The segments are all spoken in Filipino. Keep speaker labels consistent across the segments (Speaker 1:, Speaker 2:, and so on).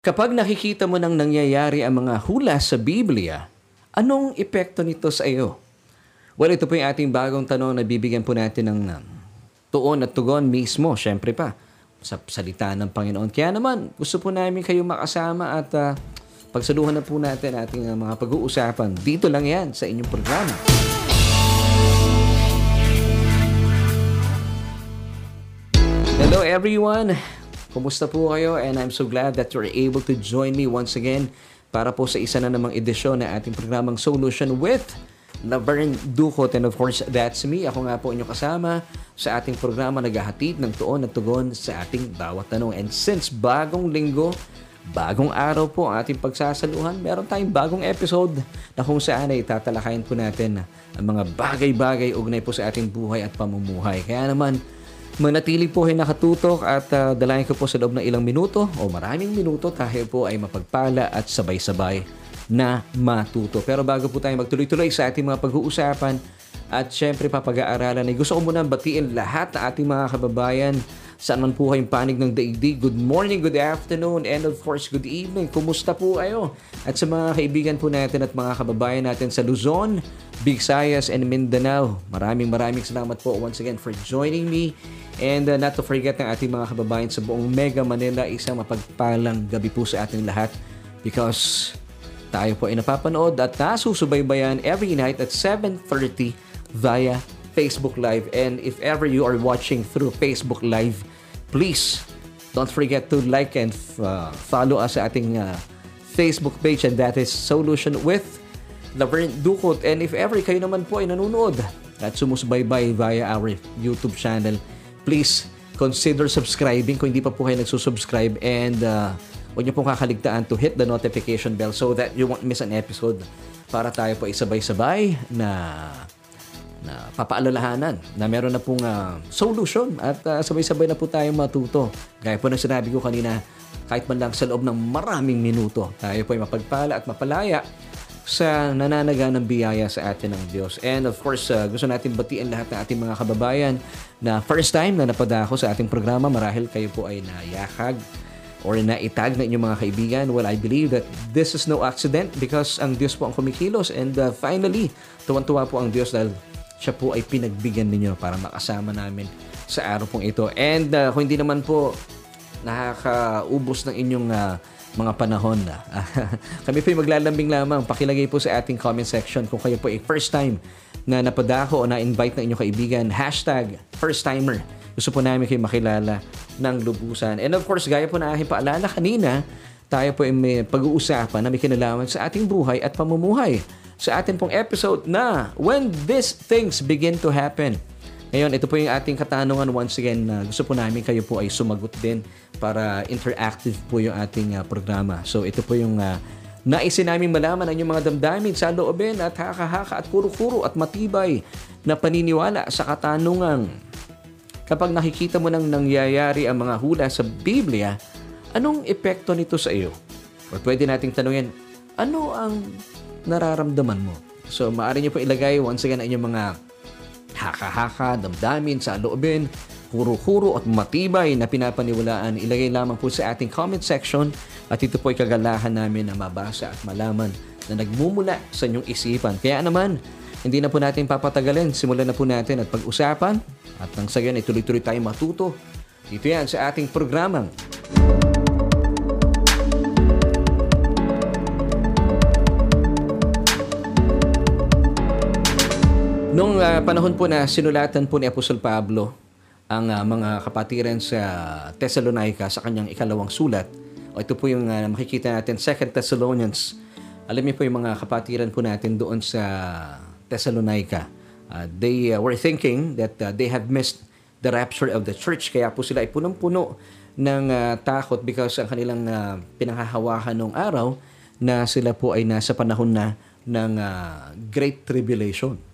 Speaker 1: Kapag nakikita mo nang nangyayari ang mga hula sa Biblia, anong epekto nito sa iyo? Well, ito po yung ating bagong tanong na bibigyan po natin ng um, tuon at tugon mismo, syempre pa, sa salita ng Panginoon. Kaya naman, gusto po namin kayo makasama at uh, pagsaluhan na po natin ating uh, mga pag-uusapan. Dito lang yan sa inyong programa. Hello everyone! Kumusta po kayo? And I'm so glad that you're able to join me once again para po sa isa na namang edisyon na ating programang Solution with Laverne Ducot. And of course, that's me. Ako nga po inyong kasama sa ating programa naghahatid ng tuon at tugon sa ating bawat tanong. And since bagong linggo, bagong araw po ang ating pagsasaluhan, meron tayong bagong episode na kung saan ay tatalakayin po natin ang mga bagay-bagay ugnay po sa ating buhay at pamumuhay. Kaya naman, Manatili po ay nakatutok at uh, dalayan ko po sa loob ng ilang minuto o maraming minuto tayo po ay mapagpala at sabay-sabay na matuto. Pero bago po tayo magtuloy-tuloy sa ating mga pag-uusapan at syempre papag-aaralan ay gusto ko muna batiin lahat na ating mga kababayan Saan man po kayong panig ng daigdig, good morning, good afternoon, and of course, good evening. Kumusta po kayo? At sa mga kaibigan po natin at mga kababayan natin sa Luzon, Visayas, and Mindanao, maraming maraming salamat po once again for joining me. And uh, not to forget ng ating mga kababayan sa buong Mega Manila, isang mapagpalang gabi po sa ating lahat because tayo po ay napapanood at nasusubaybayan every night at 7.30 via Facebook Live. And if ever you are watching through Facebook Live, please don't forget to like and uh, follow us sa ating uh, Facebook page and that is Solution with Laverne Ducot. And if ever kayo naman po ay nanonood at sumusubaybay via our YouTube channel, please consider subscribing kung hindi pa po kayo nagsusubscribe and uh, huwag niyo pong kakaligtaan to hit the notification bell so that you won't miss an episode para tayo po isabay-sabay na na papaalalahanan na meron na pong uh, solution at uh, sabay-sabay na po tayong matuto. Gaya po ng sinabi ko kanina, kahit man lang sa loob ng maraming minuto, tayo po ay mapagpala at mapalaya sa nananaga ng biyaya sa atin ng Diyos. And of course, uh, gusto natin batiin lahat ng ating mga kababayan na first time na napadako sa ating programa. Marahil kayo po ay nayakag or naitag na inyong mga kaibigan. Well, I believe that this is no accident because ang Diyos po ang kumikilos. And uh, finally, tuwan-tuwa po ang Diyos dahil siya po ay pinagbigyan ninyo para makasama namin sa araw pong ito. And uh, kung hindi naman po nakakaubos ng inyong uh, mga panahon na. Kami po ay maglalambing lamang. Pakilagay po sa ating comment section kung kayo po ay first time na napadako o na-invite ng inyong kaibigan. Hashtag first timer. Gusto po namin kayo makilala ng lubusan. And of course, gaya po na aking paalala kanina, tayo po ay may pag-uusapan na may kinalaman sa ating buhay at pamumuhay sa atin pong episode na When These Things Begin to Happen. Ngayon, ito po yung ating katanungan once again na gusto po namin kayo po ay sumagot din para interactive po yung ating uh, programa. So ito po yung uh, naisin namin malaman ang inyong mga damdamin sa loobin at haka-haka at kuro-kuro at matibay na paniniwala sa katanungang kapag nakikita mo nang nangyayari ang mga hula sa Biblia, anong epekto nito sa iyo? Or pwede nating tanungin, ano ang nararamdaman mo. So, maaari nyo po ilagay once again ang inyong mga haka-haka, damdamin, sa loobin, huro-huro at matibay na pinapaniwalaan. Ilagay lamang po sa ating comment section at ito po ay kagalahan namin na mabasa at malaman na nagmumula sa inyong isipan. Kaya naman, hindi na po natin papatagalin. Simulan na po natin at pag-usapan at nang sa ganyan, ituloy-tuloy tayong matuto. Dito yan sa ating programang Nung uh, panahon po na sinulatan po ni Apostol Pablo ang uh, mga kapatiran sa Thessalonica sa kanyang ikalawang sulat, o ito po yung uh, makikita natin, 2 Thessalonians. Alam niyo po yung mga kapatiran po natin doon sa Thessalonica. Uh, they uh, were thinking that uh, they have missed the rapture of the church. Kaya po sila ay punong-puno ng uh, takot because ang kanilang uh, pinanghahawakan noong araw na sila po ay nasa panahon na ng uh, Great Tribulation.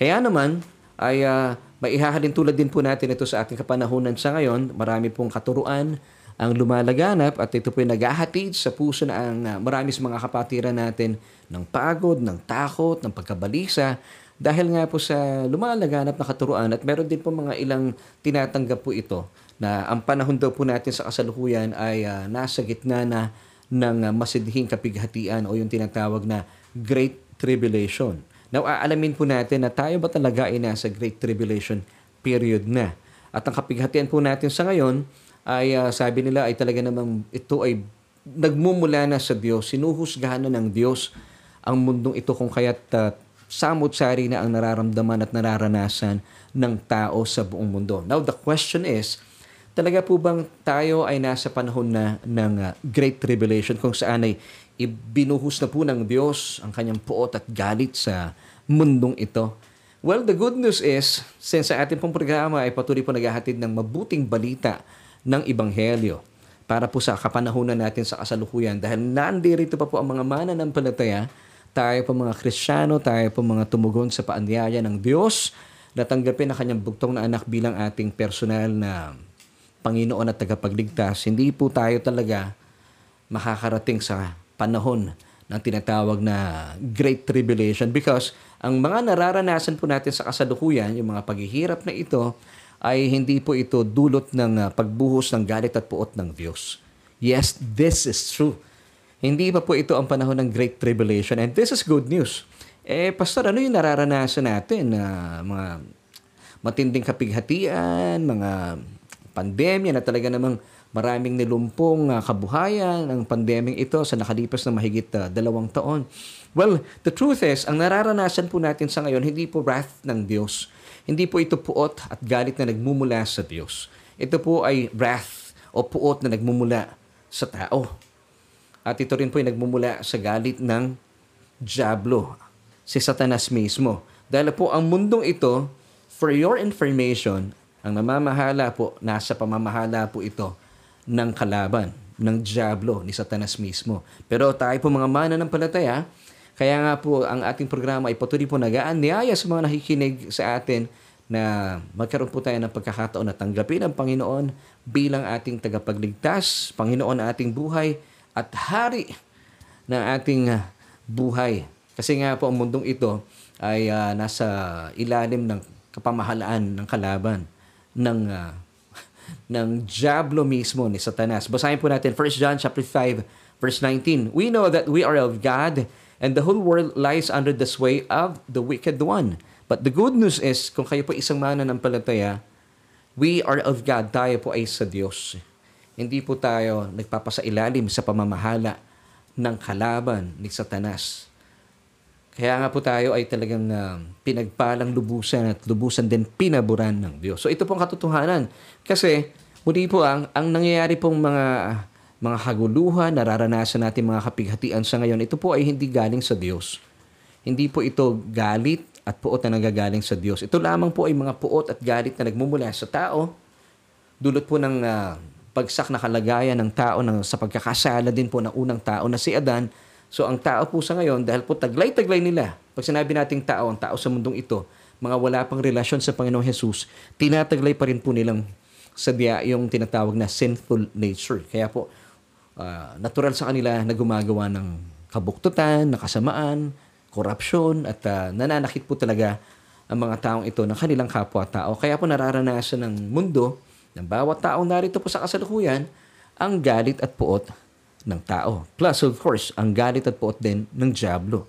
Speaker 1: Kaya naman, ay uh, maihahalin tulad din po natin ito sa ating kapanahunan sa ngayon. Marami pong katuruan ang lumalaganap at ito po ay naghahatid sa puso na ang uh, marami sa mga kapatiran natin ng pagod, ng takot, ng pagkabalisa dahil nga po sa lumalaganap na katuruan at meron din po mga ilang tinatanggap po ito na ang panahon daw po natin sa kasalukuyan ay uh, nasa gitna na ng masidhing kapighatian o yung tinatawag na Great Tribulation. Now, aalamin po natin na tayo ba talaga ay nasa Great Tribulation period na. At ang kapighatian po natin sa ngayon ay uh, sabi nila ay talaga namang ito ay nagmumula na sa Diyos. Sinuhusgahan na ng Diyos ang mundong ito kung kaya't uh, samot-sari na ang nararamdaman at nararanasan ng tao sa buong mundo. Now, the question is, talaga po bang tayo ay nasa panahon na ng uh, Great Tribulation kung saan ay ibinuhos na po ng Diyos ang kanyang puot at galit sa mundong ito? Well, the good news is, since sa ating pong programa ay patuloy po naghahatid ng mabuting balita ng Ebanghelyo para po sa kapanahunan natin sa kasalukuyan dahil nandirito pa po ang mga mananampalataya, tayo po mga Kristiyano, tayo po mga tumugon sa paanyaya ng Diyos na tanggapin ang kanyang bugtong na anak bilang ating personal na Panginoon at tagapagligtas. Hindi po tayo talaga makakarating sa panahon ng tinatawag na Great Tribulation because ang mga nararanasan po natin sa kasalukuyan, yung mga paghihirap na ito, ay hindi po ito dulot ng uh, pagbuhos ng galit at puot ng Diyos. Yes, this is true. Hindi pa po ito ang panahon ng Great Tribulation and this is good news. Eh, Pastor, ano yung nararanasan natin na uh, mga matinding kapighatian, mga pandemya na talaga namang Maraming nilumpong uh, kabuhayan ng pandeming ito sa nakalipas na mahigit uh, dalawang taon. Well, the truth is, ang nararanasan po natin sa ngayon, hindi po wrath ng Diyos. Hindi po ito puot at galit na nagmumula sa Diyos. Ito po ay wrath o puot na nagmumula sa tao. At ito rin po ay nagmumula sa galit ng Diablo, si Satanas mismo. Dahil po ang mundong ito, for your information, ang namamahala po, nasa pamamahala po ito ng kalaban, ng Diablo, ni Satanas mismo. Pero tayo po mga mana ng palataya, kaya nga po ang ating programa ay patuloy po nag-aanyaya sa mga nakikinig sa atin na magkaroon po tayo ng pagkakataon na tanggapin ang Panginoon bilang ating tagapagligtas, Panginoon na ating buhay at hari ng ating buhay. Kasi nga po ang mundong ito ay uh, nasa ilalim ng kapamahalaan ng kalaban ng uh, ng Diablo mismo ni Satanas. Basahin po natin 1 John chapter 5 verse 19. We know that we are of God and the whole world lies under the sway of the wicked one. But the good news is, kung kayo po isang mananampalataya, we are of God. Tayo po ay sa Diyos. Hindi po tayo nagpapasailalim sa pamamahala ng kalaban ni Satanas. Kaya nga po tayo ay talagang uh, pinagpalang lubusan at lubusan din pinaburan ng Diyos. So ito pong katotohanan. Kasi muli po ang, ang nangyayari pong mga mga kaguluhan, nararanasan natin mga kapighatian sa ngayon, ito po ay hindi galing sa Diyos. Hindi po ito galit at puot na nagagaling sa Diyos. Ito lamang po ay mga puot at galit na nagmumula sa tao. Dulot po ng uh, pagsak na kalagayan ng tao ng, sa pagkakasala din po ng unang tao na si Adan So ang tao po sa ngayon, dahil po taglay-taglay nila, pag sinabi nating tao, ang tao sa mundong ito, mga wala pang relasyon sa Panginoong Jesus, tinataglay pa rin po nilang sadya yung tinatawag na sinful nature. Kaya po, uh, natural sa kanila na gumagawa ng kabuktutan, nakasamaan, korupsyon, at uh, nananakit po talaga ang mga taong ito ng kanilang kapwa-tao. Kaya po nararanasan ng mundo, ng bawat taong narito po sa kasalukuyan, ang galit at puot ng tao. Plus, of course, ang galit at puot din ng Diablo.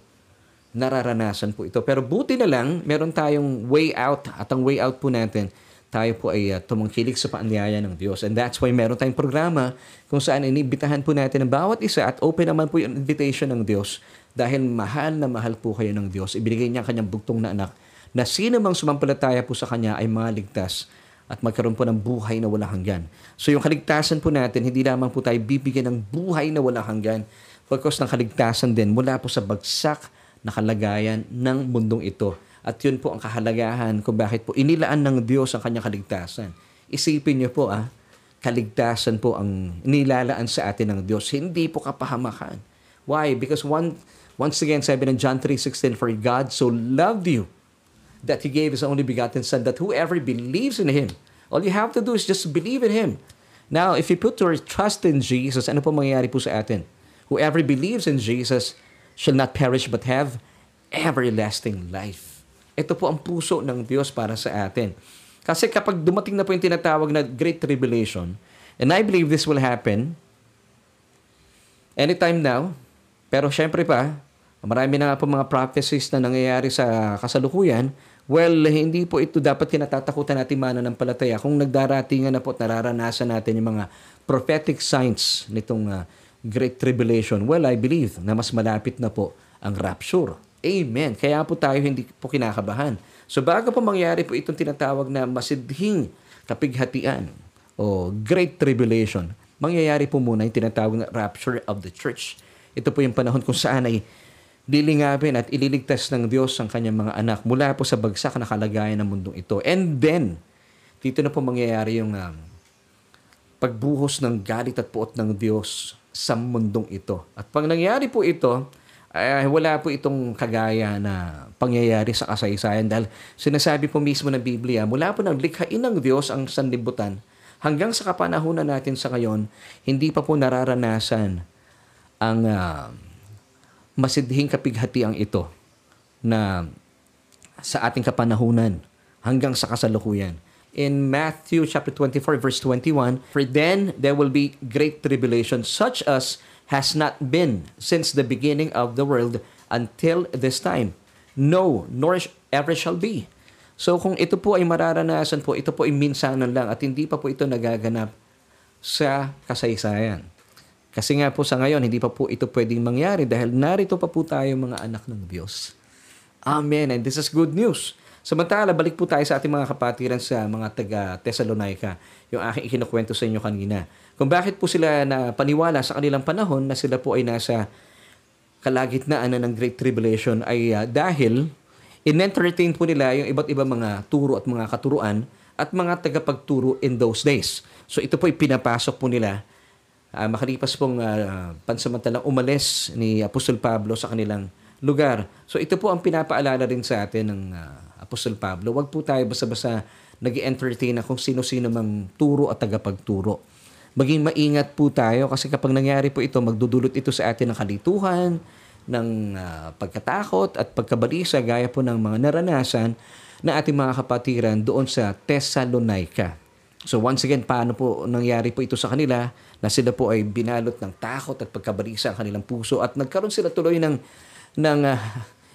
Speaker 1: Nararanasan po ito. Pero buti na lang, meron tayong way out. At ang way out po natin, tayo po ay uh, tumangkilik sa paanyaya ng Diyos. And that's why meron tayong programa kung saan inibitahan po natin ang bawat isa at open naman po yung invitation ng Diyos dahil mahal na mahal po kayo ng Diyos. Ibigay niya ang kanyang bugtong na anak na sino mang sumampalataya po sa Kanya ay maligtas at magkaroon po ng buhay na walang hanggan. So yung kaligtasan po natin, hindi lamang po tayo bibigyan ng buhay na walang hanggan, pagkos ng kaligtasan din mula po sa bagsak na kalagayan ng mundong ito. At yun po ang kahalagahan kung bakit po inilaan ng Diyos ang kanyang kaligtasan. Isipin niyo po ah, kaligtasan po ang nilalaan sa atin ng Diyos, hindi po kapahamakan. Why? Because one, once again, sabi ng John 3.16, For God so loved you that He gave His only begotten Son, that whoever believes in Him, all you have to do is just believe in Him. Now, if you put your trust in Jesus, ano po mangyayari po sa atin? Whoever believes in Jesus shall not perish but have everlasting life. Ito po ang puso ng Diyos para sa atin. Kasi kapag dumating na po yung tinatawag na Great Tribulation, and I believe this will happen anytime now. Pero syempre pa, marami na nga po mga prophecies na nangyayari sa kasalukuyan. Well, hindi po ito dapat kinatatakutan natin mananampalataya kung nagdaratingan na po at nararanasan natin yung mga prophetic signs nitong uh, Great Tribulation. Well, I believe na mas malapit na po ang rapture. Amen. Kaya po tayo hindi po kinakabahan. So bago po mangyari po itong tinatawag na masidhing kapighatian o Great Tribulation, mangyayari po muna yung tinatawag na rapture of the church. Ito po yung panahon kung saan ay lilingapin at ililigtas ng Diyos ang kanyang mga anak mula po sa bagsak na kalagayan ng mundong ito. And then, dito na po mangyayari yung um, pagbuhos ng galit at puot ng Diyos sa mundong ito. At pag nangyari po ito, ay wala po itong kagaya na pangyayari sa kasaysayan dahil sinasabi po mismo ng Biblia, mula po nang likhain ng Diyos ang sanlibutan hanggang sa kapanahunan natin sa ngayon, hindi pa po nararanasan ang uh, masidhing kapighatiang ito na sa ating kapanahunan hanggang sa kasalukuyan. In Matthew chapter 24 verse 21, For then there will be great tribulation such as has not been since the beginning of the world until this time. No, nor ever shall be. So kung ito po ay mararanasan po, ito po ay minsanan lang at hindi pa po ito nagaganap sa kasaysayan. Kasi nga po sa ngayon, hindi pa po ito pwedeng mangyari dahil narito pa po tayo mga anak ng Diyos. Amen. And this is good news. Samantala, balik po tayo sa ating mga kapatiran sa mga taga Thessalonica, yung aking ikinukwento sa inyo kanina. Kung bakit po sila na paniwala sa kanilang panahon na sila po ay nasa kalagitnaan na ng Great Tribulation ay uh, dahil in-entertain po nila yung iba't ibang mga turo at mga katuruan at mga tagapagturo in those days. So ito po ay pinapasok po nila uh, makalipas pong uh, pansamantalang umalis ni Apostol Pablo sa kanilang lugar. So ito po ang pinapaalala rin sa atin ng uh, Apostol Pablo. Huwag po tayo basta-basta nag entertain na kung sino-sino mang turo at tagapagturo. Maging maingat po tayo kasi kapag nangyari po ito, magdudulot ito sa atin ng kalituhan, ng uh, pagkatakot at pagkabalisa gaya po ng mga naranasan na ating mga kapatiran doon sa Thessalonica. So once again, paano po nangyari po ito sa kanila na sila po ay binalot ng takot at pagkabalisa ang kanilang puso at nagkaroon sila tuloy ng ng uh,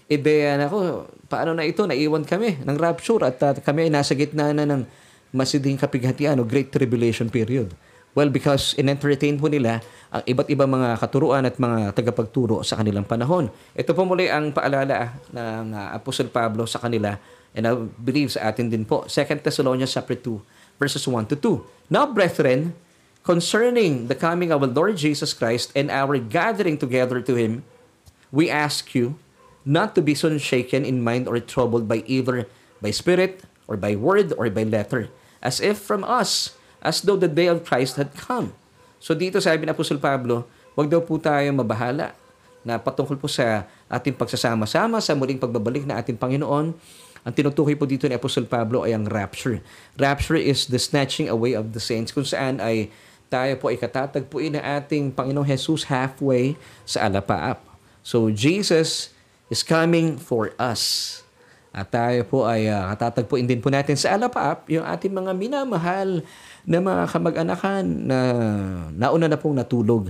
Speaker 1: ideya na ko paano na ito naiwan kami ng rapture at uh, kami ay nasa gitna na ng masidhing kapighatian o great tribulation period. Well, because in-entertain po nila ang iba't ibang mga katuruan at mga tagapagturo sa kanilang panahon. Ito po muli ang paalala ng uh, Apostle Pablo sa kanila and I believe sa atin din po. 2 Thessalonians chapter 2 verses 1 to 2. Now, brethren, concerning the coming of our Lord Jesus Christ and our gathering together to Him, we ask you not to be soon shaken in mind or troubled by either by spirit or by word or by letter, as if from us as though the day of Christ had come. So dito sabi ni Apostol Pablo, wag daw po tayo mabahala na patungkol po sa ating pagsasama-sama sa muling pagbabalik na ating Panginoon. Ang tinutukoy po dito ni Apostol Pablo ay ang rapture. Rapture is the snatching away of the saints kung saan ay tayo po ay katatagpuin na ating Panginoong Jesus halfway sa alapaap. So Jesus is coming for us. At tayo po ay uh, katatagpuin din po natin sa alapaap yung ating mga minamahal na mga kamag-anakan na nauna na pong natulog.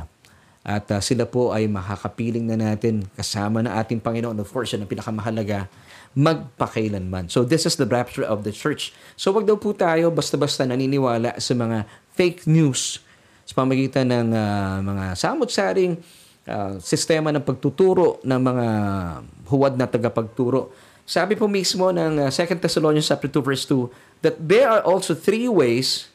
Speaker 1: At uh, sila po ay makakapiling na natin kasama na ating Panginoon. Of course, yan ang pinakamahalaga, magpakailanman. So this is the rapture of the church. So wag daw po tayo basta-basta naniniwala sa mga fake news sa pamagitan ng uh, mga samot-saring uh, sistema ng pagtuturo ng mga huwad na tagapagturo. Sabi po mismo ng uh, 2 Thessalonians chapter 2 verse 2 that there are also three ways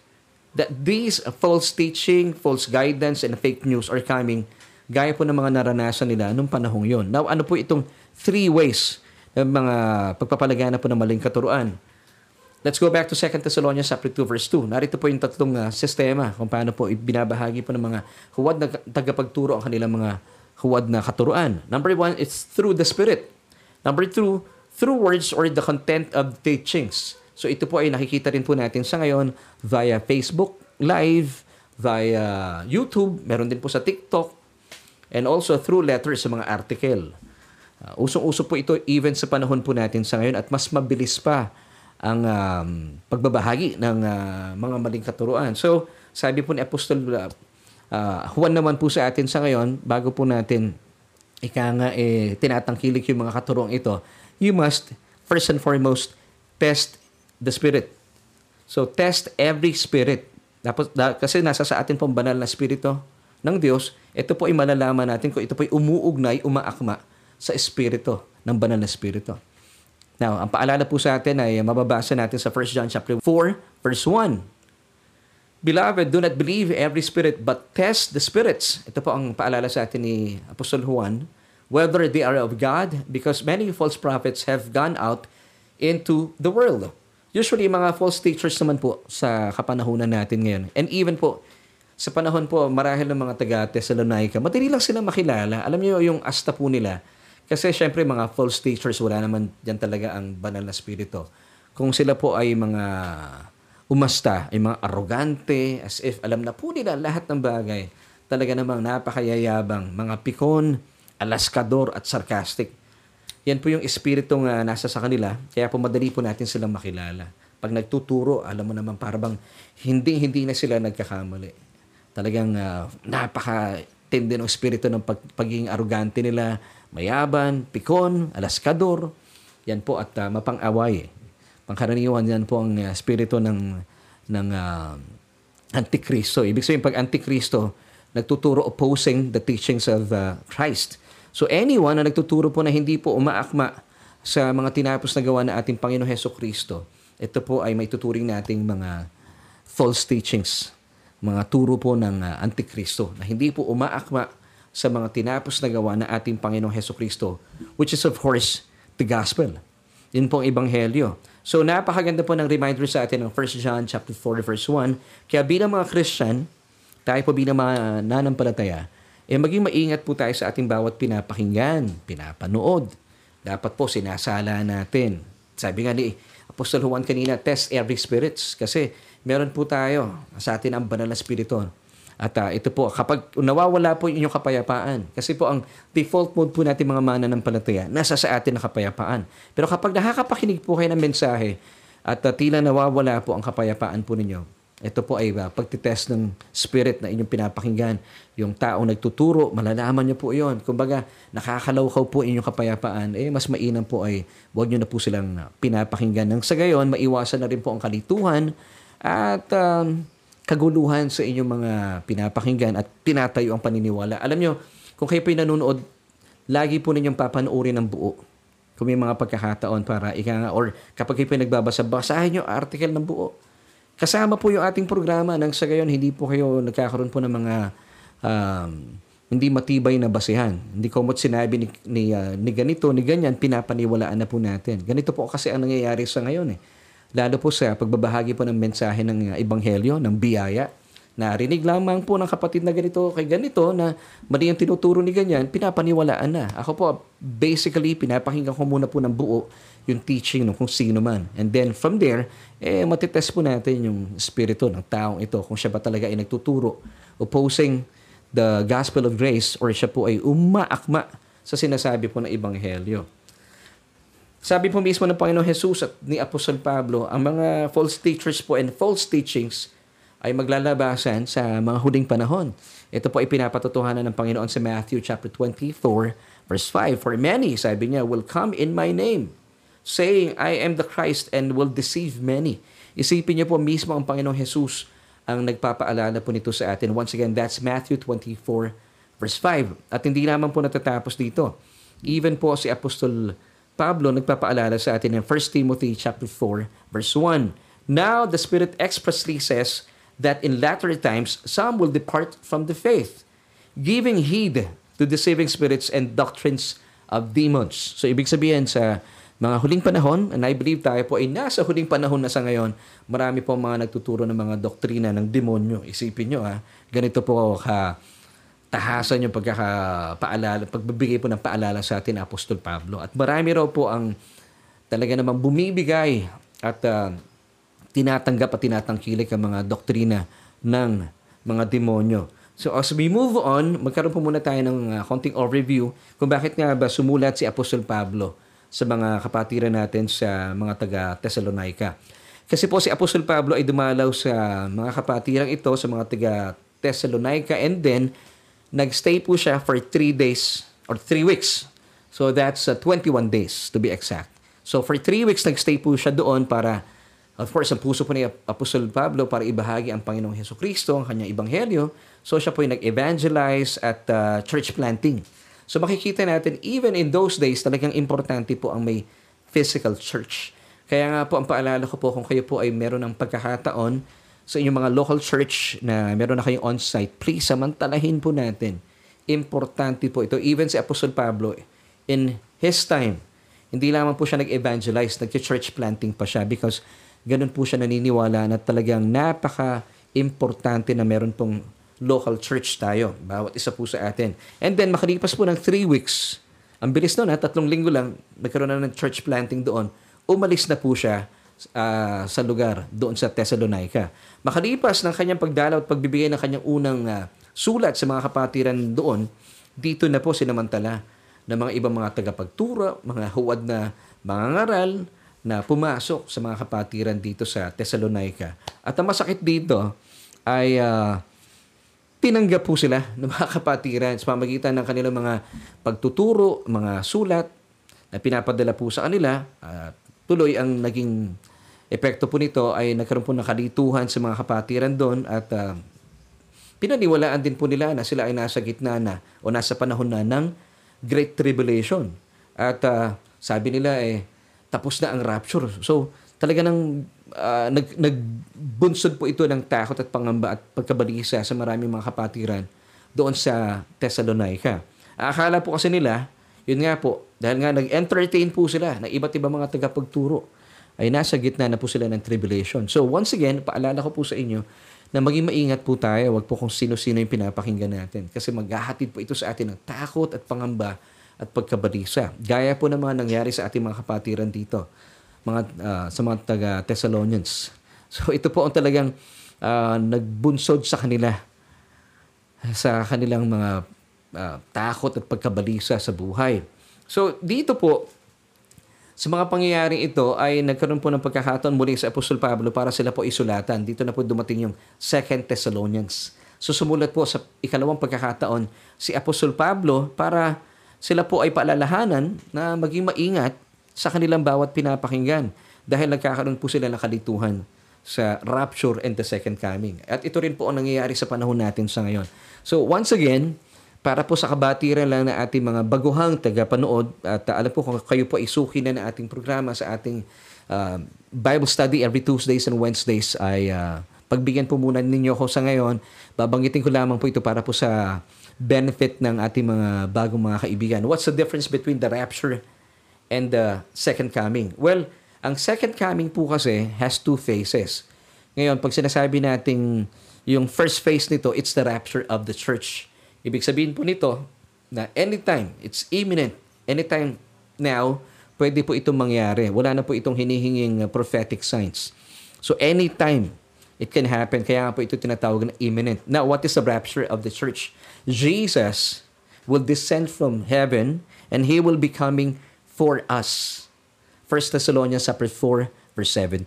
Speaker 1: that these false teaching, false guidance, and fake news are coming gaya po ng mga naranasan nila nung panahong yon. Now, ano po itong three ways ng mga pagpapalagana po ng maling katuruan? Let's go back to 2 Thessalonians chapter 2 verse 2. Narito po yung tatlong uh, sistema kung paano po ibinabahagi po ng mga huwad na tagapagturo ang kanilang mga huwad na katuruan. Number one, it's through the Spirit. Number two, through words or the content of teachings. So ito po ay nakikita rin po natin sa ngayon via Facebook Live, via YouTube, meron din po sa TikTok, and also through letters sa mga article. Uh, usong-uso po ito even sa panahon po natin sa ngayon at mas mabilis pa ang um, pagbabahagi ng uh, mga maling katuruan. So, sabi po ni Apostol uh, Juan naman po sa atin sa ngayon, bago po natin ika nga eh, tinatangkilik yung mga katuruang ito, you must, first and foremost, test the spirit. So, test every spirit. Dapat, da, kasi nasa sa atin pong banal na spirito ng Diyos, ito po ay malalaman natin kung ito po ay umuugnay, umaakma sa espiritu ng banal na spirito. Now, ang paalala po sa atin ay mababasa natin sa 1 John chapter 4, verse 1. Beloved, do not believe every spirit, but test the spirits. Ito po ang paalala sa atin ni Apostol Juan, whether they are of God, because many false prophets have gone out into the world. Usually, mga false teachers naman po sa kapanahunan natin ngayon. And even po, sa panahon po, marahil ng mga taga Thessalonica, madali lang sila makilala. Alam niyo yung asta po nila. Kasi syempre, mga false teachers, wala naman dyan talaga ang banal na spirito. Kung sila po ay mga umasta, ay mga arrogante, as if alam na po nila lahat ng bagay. Talaga namang napakayayabang, mga pikon, alaskador at sarcastic. Yan po yung espiritu nga nasa sa kanila, kaya po madali po natin silang makilala. Pag nagtuturo, alam mo naman parang hindi-hindi na sila nagkakamali. Talagang uh, napaka-tindi ng espiritu ng pag, pagiging arrogante nila, mayaban, pikon, alaskador. Yan po at uh, mapang-away. Pangkaraniwan yan po ang uh, ng, ng uh, Antikristo. Ibig sabihin, pag Antikristo, nagtuturo opposing the teachings of uh, Christ. So anyone na nagtuturo po na hindi po umaakma sa mga tinapos na gawa na ating Panginoon Heso Kristo, ito po ay may tuturing nating mga false teachings, mga turo po ng uh, Antikristo na hindi po umaakma sa mga tinapos na gawa na ating Panginoong Heso Kristo, which is of course the gospel. Yun pong ebanghelyo. So napakaganda po ng reminder sa atin ng 1 John chapter 4 verse 1. Kaya bilang mga Christian, tayo po bilang mga nanampalataya, eh maging maingat po tayo sa ating bawat pinapakinggan, pinapanood. Dapat po sinasala natin. Sabi nga ni Apostol Juan kanina, test every spirits. Kasi meron po tayo sa atin ang banal na spirito at uh, ito po, kapag nawawala po yung kapayapaan, kasi po ang default mode po natin mga mana ng palataya, nasa sa atin na kapayapaan. Pero kapag nakakapakinig po kayo ng mensahe at uh, tila nawawala po ang kapayapaan po ninyo, ito po ay uh, pagtitest ng spirit na inyong pinapakinggan. Yung taong nagtuturo, malalaman niyo po yon. Kumbaga, nakakalawkaw po inyong kapayapaan, eh mas mainam po ay huwag niyo na po silang pinapakinggan. Nang sa gayon, maiwasan na rin po ang kalituhan at um, kaguluhan sa inyong mga pinapakinggan at tinatayo ang paniniwala. Alam nyo, kung kayo po'y nanonood, lagi po ninyong papanoorin ng buo. Kung may mga pagkakataon para ika nga, or kapag kayo po'y nagbabasa, basahin nyo article ng buo. Kasama po yung ating programa nang sa gayon, hindi po kayo nagkakaroon po ng mga um, hindi matibay na basehan. Hindi ko mo't sinabi ni, ni, uh, ni ganito, ni ganyan, pinapaniwalaan na po natin. Ganito po kasi ang nangyayari sa ngayon eh lalo po sa pagbabahagi po ng mensahe ng uh, ebanghelyo, ng biyaya. Narinig lamang po ng kapatid na ganito kay ganito na mali ang tinuturo ni ganyan, pinapaniwalaan na. Ako po, basically, pinapakinggan ko muna po ng buo yung teaching ng kung sino man. And then from there, eh, matitest po natin yung spirito ng taong ito, kung siya ba talaga ay nagtuturo, opposing the gospel of grace, or siya po ay umaakma sa sinasabi po ng ebanghelyo. Sabi po mismo ng Panginoon Jesus at ni Apostol Pablo, ang mga false teachers po and false teachings ay maglalabasan sa mga huling panahon. Ito po ay pinapatotohanan ng Panginoon sa Matthew chapter 24 verse 5. For many, sabi niya, will come in my name, saying, I am the Christ and will deceive many. Isipin niyo po mismo ang Panginoong Jesus ang nagpapaalala po nito sa atin. Once again, that's Matthew 24 verse 5. At hindi naman po natatapos dito. Even po si Apostol Pablo nagpapaalala sa atin in 1 Timothy chapter 4 verse 1. Now the Spirit expressly says that in latter times some will depart from the faith, giving heed to deceiving spirits and doctrines of demons. So ibig sabihin sa mga huling panahon, and I believe tayo po ay nasa huling panahon na sa ngayon, marami po mga nagtuturo ng mga doktrina ng demonyo. Isipin nyo ha, ganito po ka tahasan yung pagkakapaalala, pagbibigay po ng paalala sa atin Apostol Pablo. At marami raw po ang talaga namang bumibigay at uh, tinatanggap at tinatangkilik ang mga doktrina ng mga demonyo. So as we move on, magkaroon po muna tayo ng uh, konting overview kung bakit nga ba sumulat si Apostol Pablo sa mga kapatiran natin sa mga taga Thessalonica. Kasi po si Apostol Pablo ay dumalaw sa mga kapatirang ito, sa mga taga Thessalonica and then nagstay po siya for 3 days or 3 weeks. So that's uh, 21 days to be exact. So for 3 weeks nagstay po siya doon para Of course, ang puso po ni Apostol Pablo para ibahagi ang Panginoong Heso Kristo, ang kanyang ebanghelyo. So siya po ay nag-evangelize at uh, church planting. So makikita natin, even in those days, talagang importante po ang may physical church. Kaya nga po, ang paalala ko po, kung kayo po ay meron ng pagkakataon sa inyong mga local church na meron na kayong on-site, please, samantalahin po natin. Importante po ito. Even si Apostol Pablo, in his time, hindi lamang po siya nag-evangelize, nag-church planting pa siya because ganun po siya naniniwala na talagang napaka-importante na meron pong local church tayo. Bawat isa po sa atin. And then, makalipas po ng three weeks, ang bilis nun ha, tatlong linggo lang, nagkaroon na ng church planting doon, umalis na po siya uh, sa lugar doon sa Thessalonica. Makalipas ng kanyang pagdalaw at pagbibigay ng kanyang unang uh, sulat sa mga kapatiran doon, dito na po sinamantala ng mga ibang mga tagapagturo, mga huwad na mga ngaral, na pumasok sa mga kapatiran dito sa Thessalonica. At ang masakit dito ay uh, tinanggap po sila ng mga kapatiran sa pamagitan ng kanilang mga pagtuturo, mga sulat na pinapadala po sa kanila. At uh, tuloy ang naging epekto po nito ay nagkaroon po ng kalituhan sa mga kapatiran doon at uh, pinaniwalaan din po nila na sila ay nasa gitna na o nasa panahon na ng Great Tribulation. At uh, sabi nila eh, tapos na ang rapture. So, talaga nang uh, nag, nagbunsod po ito ng takot at pangamba at pagkabalisa sa maraming mga kapatiran doon sa Thessalonica. Akala po kasi nila, yun nga po, dahil nga nag-entertain po sila ng iba't ibang mga tagapagturo, ay nasa gitna na po sila ng tribulation. So once again, paalala ko po sa inyo na maging maingat po tayo, wag po kung sino-sino yung pinapakinggan natin. Kasi maghahatid po ito sa atin ng takot at pangamba at pagkabalisa. Gaya po ng mga nangyari sa ating mga kapatiran dito, mga, uh, sa mga taga Thessalonians. So ito po ang talagang uh, nagbunsod sa kanila sa kanilang mga uh, takot at pagkabalisa sa buhay. So dito po, sa mga pangyayaring ito ay nagkaroon po ng pagkakataon muli sa Apostol Pablo para sila po isulatan. Dito na po dumating yung Second Thessalonians. So sumulat po sa ikalawang pagkakataon si Apostol Pablo para sila po ay paalalahanan na maging maingat sa kanilang bawat pinapakinggan dahil nagkakaroon po sila ng kalituhan sa rapture and the second coming. At ito rin po ang nangyayari sa panahon natin sa ngayon. So once again, para po sa kabatiran lang na ating mga baguhang tagapanood at uh, alam po kung kayo po ay suki na ng ating programa sa ating uh, Bible study every Tuesdays and Wednesdays ay uh, pagbigyan po muna ninyo ako sa ngayon. Babanggitin ko lamang po ito para po sa benefit ng ating mga bagong mga kaibigan. What's the difference between the rapture and the second coming? Well, ang second coming po kasi has two phases. Ngayon, pag sinasabi nating yung first phase nito, it's the rapture of the church. Ibig sabihin po nito na anytime, it's imminent, anytime now, pwede po itong mangyari. Wala na po itong hinihinging prophetic signs. So anytime, It can happen. Kaya nga po ito tinatawag na imminent. Now, what is the rapture of the church? Jesus will descend from heaven and He will be coming for us. 1 Thessalonians 4, verse 17.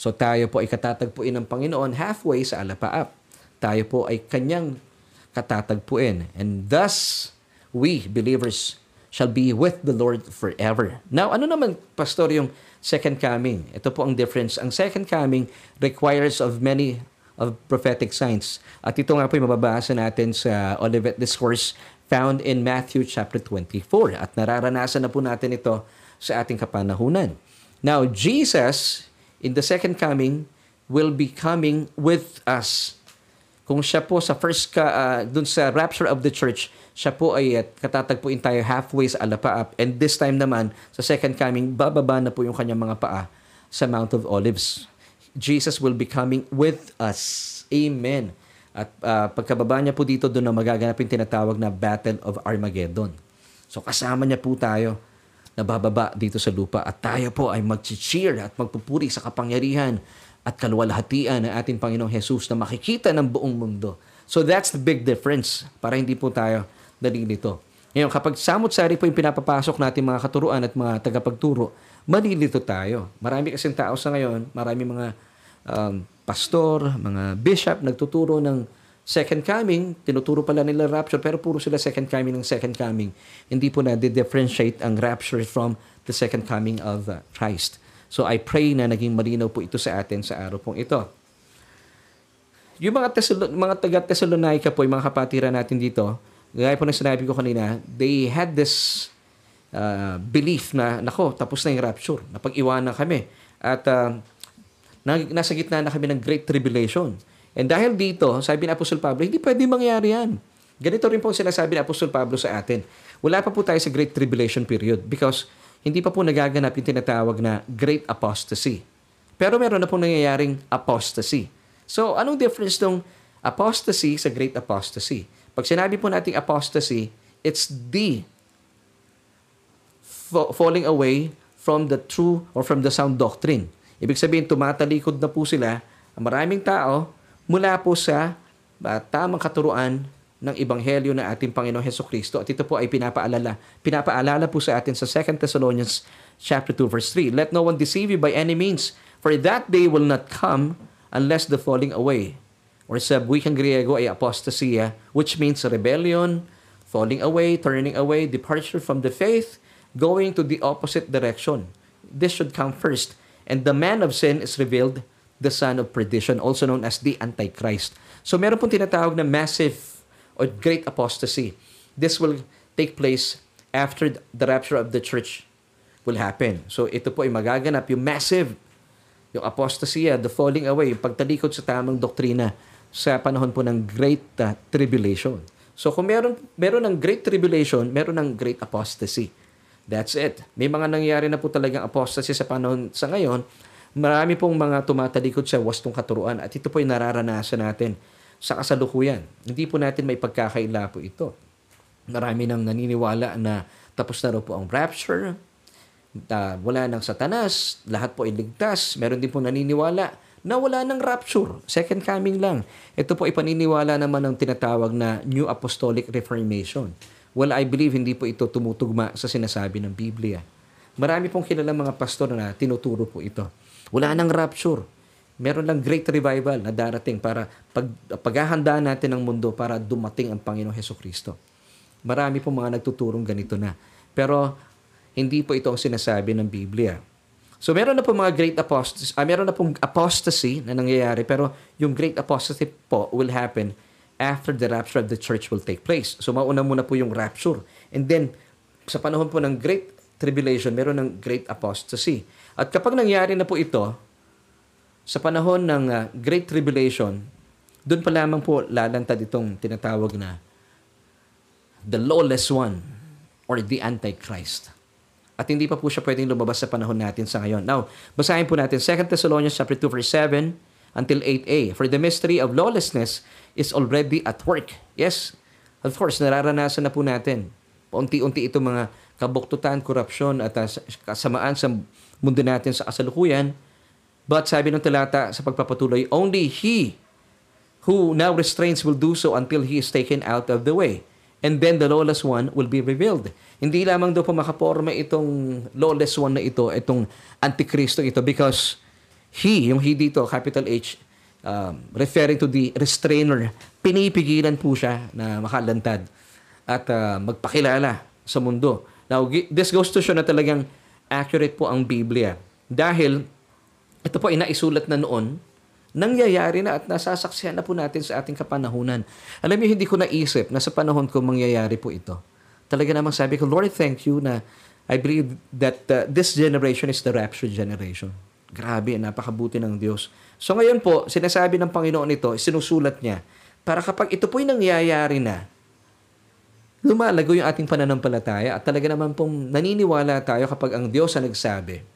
Speaker 1: So tayo po ay katatagpuin ng Panginoon halfway sa alapaap. Tayo po ay kanyang katatagpuin. And thus, we believers shall be with the Lord forever. Now, ano naman, Pastor, yung second coming. Ito po ang difference. Ang second coming requires of many of prophetic signs. At ito nga po yung mababasa natin sa Olivet Discourse found in Matthew chapter 24. At nararanasan na po natin ito sa ating kapanahunan. Now, Jesus, in the second coming, will be coming with us. Kung siya po sa first ka, uh, dun sa rapture of the church, siya po ay at katatagpuin tayo halfway sa alapaap. And this time naman, sa second coming, bababa na po yung kanyang mga paa sa Mount of Olives. Jesus will be coming with us. Amen. At uh, pagkababa niya po dito, doon na magaganap yung tinatawag na Battle of Armageddon. So kasama niya po tayo na bababa dito sa lupa at tayo po ay mag-cheer at magpupuri sa kapangyarihan at kaluwalhatian ng ating Panginoong Jesus na makikita ng buong mundo. So that's the big difference para hindi po tayo nalilito. Ngayon, kapag samot-sari po yung pinapapasok natin mga katuruan at mga tagapagturo, malilito tayo. Marami kasing tao sa ngayon, marami mga um, pastor, mga bishop nagtuturo ng second coming, tinuturo pala nila rapture, pero puro sila second coming ng second coming. Hindi po na differentiate ang rapture from the second coming of uh, Christ. So I pray na naging malinaw po ito sa atin sa araw pong ito. Yung mga, Tesalo, mga taga Thessalonica po, yung mga kapatiran natin dito, gaya po ng sinabi ko kanina, they had this uh, belief na, nako, tapos na yung rapture, napag-iwanan kami. At uh, nasa gitna na kami ng great tribulation. And dahil dito, sabi ni Apostol Pablo, hindi pwede mangyari yan. Ganito rin po sinasabi ni Apostol Pablo sa atin. Wala pa po tayo sa Great Tribulation period because hindi pa po nagaganap yung tinatawag na Great Apostasy. Pero meron na po nangyayaring apostasy. So, anong difference ng apostasy sa Great Apostasy? Pag sinabi po nating apostasy, it's the falling away from the true or from the sound doctrine. Ibig sabihin, tumatalikod na po sila, ang maraming tao, mula po sa uh, tamang katuruan ng Ebanghelyo na ating Panginoong Heso Kristo. At ito po ay pinapaalala. Pinapaalala po sa atin sa 2 Thessalonians chapter 2 verse 3. Let no one deceive you by any means, for that day will not come unless the falling away. Or sa wikang Griego ay apostasia, which means rebellion, falling away, turning away, departure from the faith, going to the opposite direction. This should come first. And the man of sin is revealed, the son of perdition, also known as the Antichrist. So meron pong tinatawag na massive or great apostasy. This will take place after the rapture of the church will happen. So ito po ay magaganap yung massive, yung apostasy, the falling away, yung pagtalikod sa tamang doktrina sa panahon po ng great uh, tribulation. So kung meron, meron ng great tribulation, meron ng great apostasy. That's it. May mga nangyayari na po talagang apostasy sa panahon sa ngayon marami pong mga tumatalikod sa wastong katuruan at ito po ay nararanasan natin sa kasalukuyan. Hindi po natin may pagkakaila po ito. Marami nang naniniwala na tapos na po ang rapture, uh, wala ng satanas, lahat po ay ligtas. Meron din po naniniwala na wala ng rapture, second coming lang. Ito po ay paniniwala naman ng tinatawag na New Apostolic Reformation. Well, I believe hindi po ito tumutugma sa sinasabi ng Biblia. Marami pong kilalang mga pastor na tinuturo po ito. Wala nang rapture. Meron lang great revival na darating para pag, paghahanda natin ang mundo para dumating ang Panginoong Heso Kristo. Marami po mga nagtuturong ganito na. Pero hindi po ito ang sinasabi ng Biblia. So meron na po mga great apostasy, ah, meron na pong apostasy na nangyayari pero yung great apostasy po will happen after the rapture of the church will take place. So mauna muna po yung rapture. And then sa panahon po ng great tribulation, meron ng great apostasy. At kapag nangyari na po ito, sa panahon ng uh, Great Tribulation, doon pa lamang po lalantad itong tinatawag na the lawless one or the Antichrist. At hindi pa po siya pwedeng lumabas sa panahon natin sa ngayon. Now, basahin po natin 2 Thessalonians chapter 2 verse 7 until 8a. For the mystery of lawlessness is already at work. Yes, of course, nararanasan na po natin. Paunti-unti itong mga kabuktutan, korupsyon at uh, kasamaan sa mundo natin sa kasalukuyan. But sabi ng talata sa pagpapatuloy, only He who now restrains will do so until He is taken out of the way. And then the lawless one will be revealed. Hindi lamang daw po makaporma itong lawless one na ito, itong antikristo ito, because He, yung He dito, capital H, um, referring to the restrainer, pinipigilan po siya na makalantad at uh, magpakilala sa mundo. Now, this goes to show na talagang accurate po ang Biblia. Dahil ito po ay naisulat na noon, nangyayari na at nasasaksihan na po natin sa ating kapanahunan. Alam niyo, hindi ko naisip na sa panahon ko mangyayari po ito. Talaga namang sabi ko, Lord, thank you na I believe that uh, this generation is the rapture generation. Grabe, napakabuti ng Diyos. So ngayon po, sinasabi ng Panginoon ito, sinusulat niya, para kapag ito po'y nangyayari na, lumalago yung ating pananampalataya at talaga naman pong naniniwala tayo kapag ang Diyos ang nagsabi.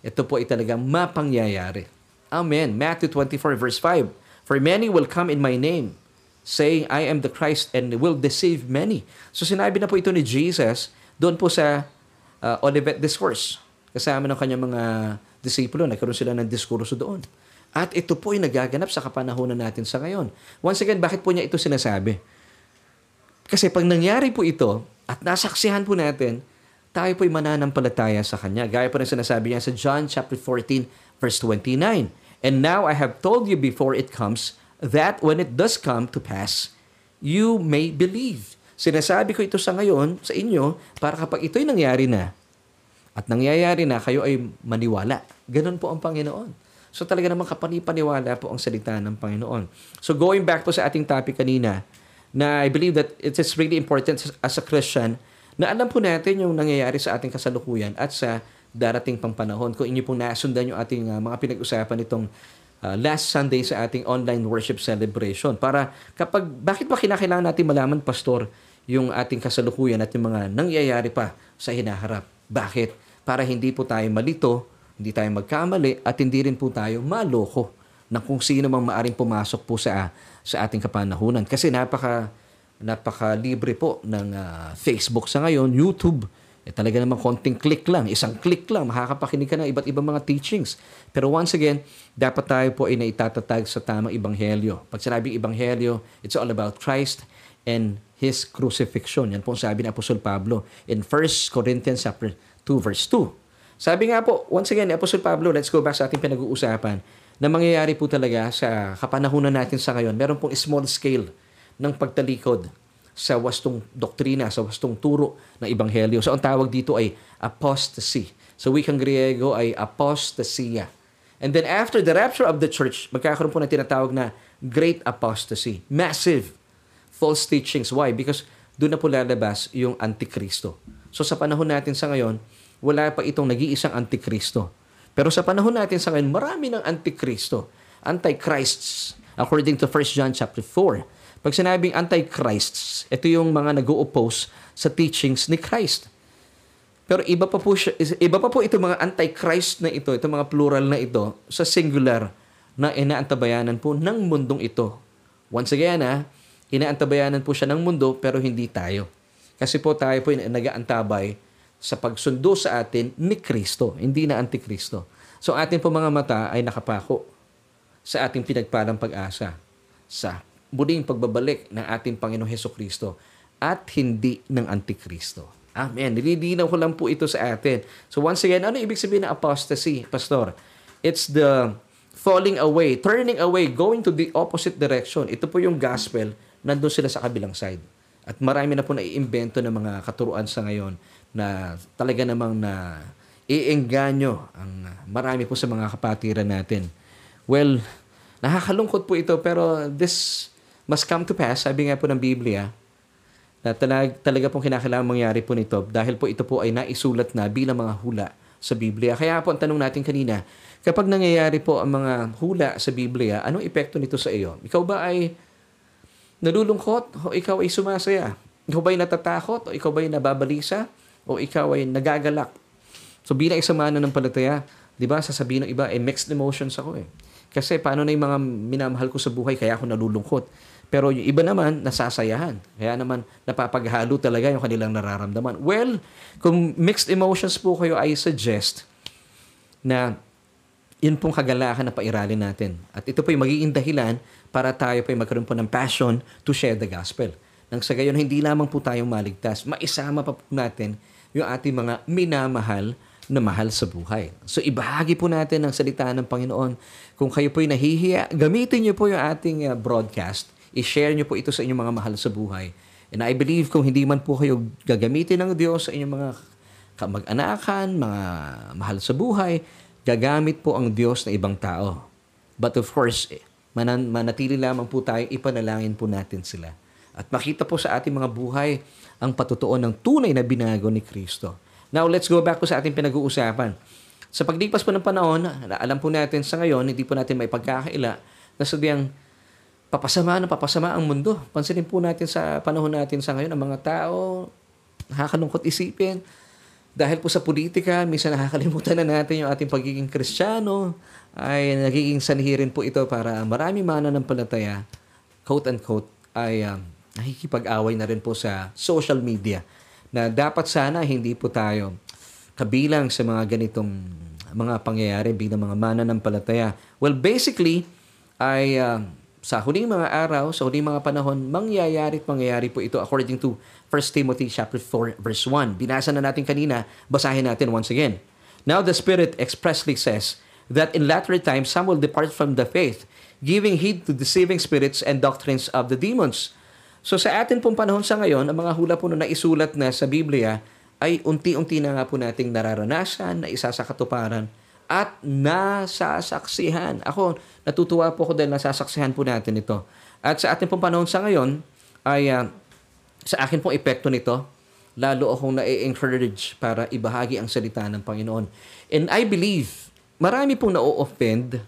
Speaker 1: Ito po ay talagang mapangyayari. Amen. Matthew 24 verse 5. For many will come in my name, saying, I am the Christ, and will deceive many. So sinabi na po ito ni Jesus doon po sa uh, Olivet Discourse. Kasama ng kanyang mga disipulo, nagkaroon sila ng diskurso doon. At ito po ay nagaganap sa kapanahonan natin sa ngayon. Once again, bakit po niya ito sinasabi? Kasi pag nangyari po ito, at nasaksihan po natin, tayo po'y mananampalataya sa Kanya. Gaya po ng sinasabi niya sa John chapter 14, verse 29. And now I have told you before it comes, that when it does come to pass, you may believe. Sinasabi ko ito sa ngayon, sa inyo, para kapag ito'y nangyari na, at nangyayari na, kayo ay maniwala. Ganun po ang Panginoon. So talaga naman kapanipaniwala po ang salita ng Panginoon. So going back po sa ating topic kanina, na I believe that it is really important as a Christian na alam po natin yung nangyayari sa ating kasalukuyan at sa darating pang panahon. Kung inyo pong nasundan yung ating uh, mga pinag-usapan nitong uh, last Sunday sa ating online worship celebration. Para kapag, bakit ba kinakailangan natin malaman, Pastor, yung ating kasalukuyan at yung mga nangyayari pa sa hinaharap? Bakit? Para hindi po tayo malito, hindi tayo magkamali, at hindi rin po tayo maloko ng kung sino mang maaring pumasok po sa, sa ating kapanahunan. Kasi napaka napaka-libre po ng uh, Facebook sa ngayon, YouTube. Eh, talaga namang konting click lang, isang click lang, makakapakinig ka ng iba't ibang mga teachings. Pero once again, dapat tayo po ay naitatatag sa tamang ibanghelyo. Pag sinabing ibanghelyo, it's all about Christ and His crucifixion. Yan po ang sabi ni Apostol Pablo in 1 Corinthians chapter 2 verse 2. Sabi nga po, once again, ni Apostol Pablo, let's go back sa ating pinag-uusapan, na mangyayari po talaga sa kapanahunan natin sa ngayon, meron pong small scale ng pagtalikod sa wastong doktrina, sa wastong turo ng Ebanghelyo. So ang tawag dito ay apostasy. So wikang Griego ay apostasia. And then after the rapture of the church, magkakaroon po ng tinatawag na great apostasy. Massive false teachings. Why? Because doon na po lalabas yung antikristo. So sa panahon natin sa ngayon, wala pa itong nag-iisang antikristo. Pero sa panahon natin sa ngayon, marami ng antikristo. Antichrists. According to 1 John chapter 4 pag sinabing antichrists, ito yung mga nag-oppose sa teachings ni Christ. Pero iba pa po siya, iba pa po itong mga antichrist na ito, itong mga plural na ito sa singular na inaantabayanan po ng mundong ito. Once again, ha, inaantabayanan po siya ng mundo pero hindi tayo. Kasi po tayo po nag-aantabay sa pagsundo sa atin ni Kristo, hindi na antikristo. So atin po mga mata ay nakapako sa ating pinagpalang pag-asa sa muling pagbabalik ng ating Panginoong Heso Kristo at hindi ng Antikristo. Amen. Nililinaw ko lang po ito sa atin. So once again, ano ibig sabihin ng apostasy, Pastor? It's the falling away, turning away, going to the opposite direction. Ito po yung gospel, nandun sila sa kabilang side. At marami na po naiimbento ng mga katuruan sa ngayon na talaga namang na iengganyo ang marami po sa mga kapatiran natin. Well, nakakalungkot po ito pero this must come to pass, sabi nga po ng Biblia, na talag, talaga pong kinakailangan mangyari po nito dahil po ito po ay naisulat na bilang mga hula sa Biblia. Kaya po ang tanong natin kanina, kapag nangyayari po ang mga hula sa Biblia, anong epekto nito sa iyo? Ikaw ba ay nalulungkot o ikaw ay sumasaya? Ikaw ba ay natatakot o ikaw ba ay nababalisa o ikaw ay nagagalak? So bilang isang mana ng palataya, di ba, sasabihin ng iba, eh, mixed emotions ako eh. Kasi paano na yung mga minamahal ko sa buhay, kaya ako nalulungkot. Pero yung iba naman, nasasayahan. Kaya naman, napapaghalo talaga yung kanilang nararamdaman. Well, kung mixed emotions po kayo, I suggest na yun pong kagalakan na pairalin natin. At ito po yung magiging dahilan para tayo po yung magkaroon po ng passion to share the gospel. Nang sa gayon, hindi lamang po tayong maligtas. Maisama pa po natin yung ating mga minamahal na mahal sa buhay. So ibahagi po natin ang salita ng Panginoon. Kung kayo po'y nahihiya, gamitin niyo po yung ating uh, broadcast I-share nyo po ito sa inyong mga mahal sa buhay. And I believe kung hindi man po kayo gagamitin ng Diyos sa inyong mga kamag-anakan, mga mahal sa buhay, gagamit po ang Diyos na ibang tao. But of course, manan, manatili lamang po tayo, ipanalangin po natin sila. At makita po sa ating mga buhay ang patutuon ng tunay na binago ni Kristo. Now, let's go back po sa ating pinag-uusapan. Sa paglipas po ng panahon, alam po natin sa ngayon, hindi po natin may pagkakaila na sabihan papasama na papasama ang mundo. Pansinin po natin sa panahon natin sa ngayon, ang mga tao, nakakalungkot isipin. Dahil po sa politika, minsan nakakalimutan na natin yung ating pagiging kristyano, ay nagiging sanhirin po ito para marami mana ng palataya, quote-unquote, ay um, nakikipag-away na rin po sa social media na dapat sana hindi po tayo kabilang sa mga ganitong mga pangyayari bilang mga mana ng palataya. Well, basically, ay uh, sa huling mga araw, sa huling mga panahon, mangyayari at mangyayari po ito according to 1 Timothy chapter 4 verse 1. Binasa na natin kanina, basahin natin once again. Now the Spirit expressly says that in latter times some will depart from the faith, giving heed to deceiving spirits and doctrines of the demons. So sa atin pong panahon sa ngayon, ang mga hula po na naisulat na sa Biblia ay unti-unti na nga po nating nararanasan, na isa sa katuparan, at nasasaksihan. Ako, natutuwa po ako dahil nasasaksihan po natin ito. At sa atin pong panahon sa ngayon, ay uh, sa akin pong epekto nito, lalo akong na-encourage para ibahagi ang salita ng Panginoon. And I believe, marami pong na-offend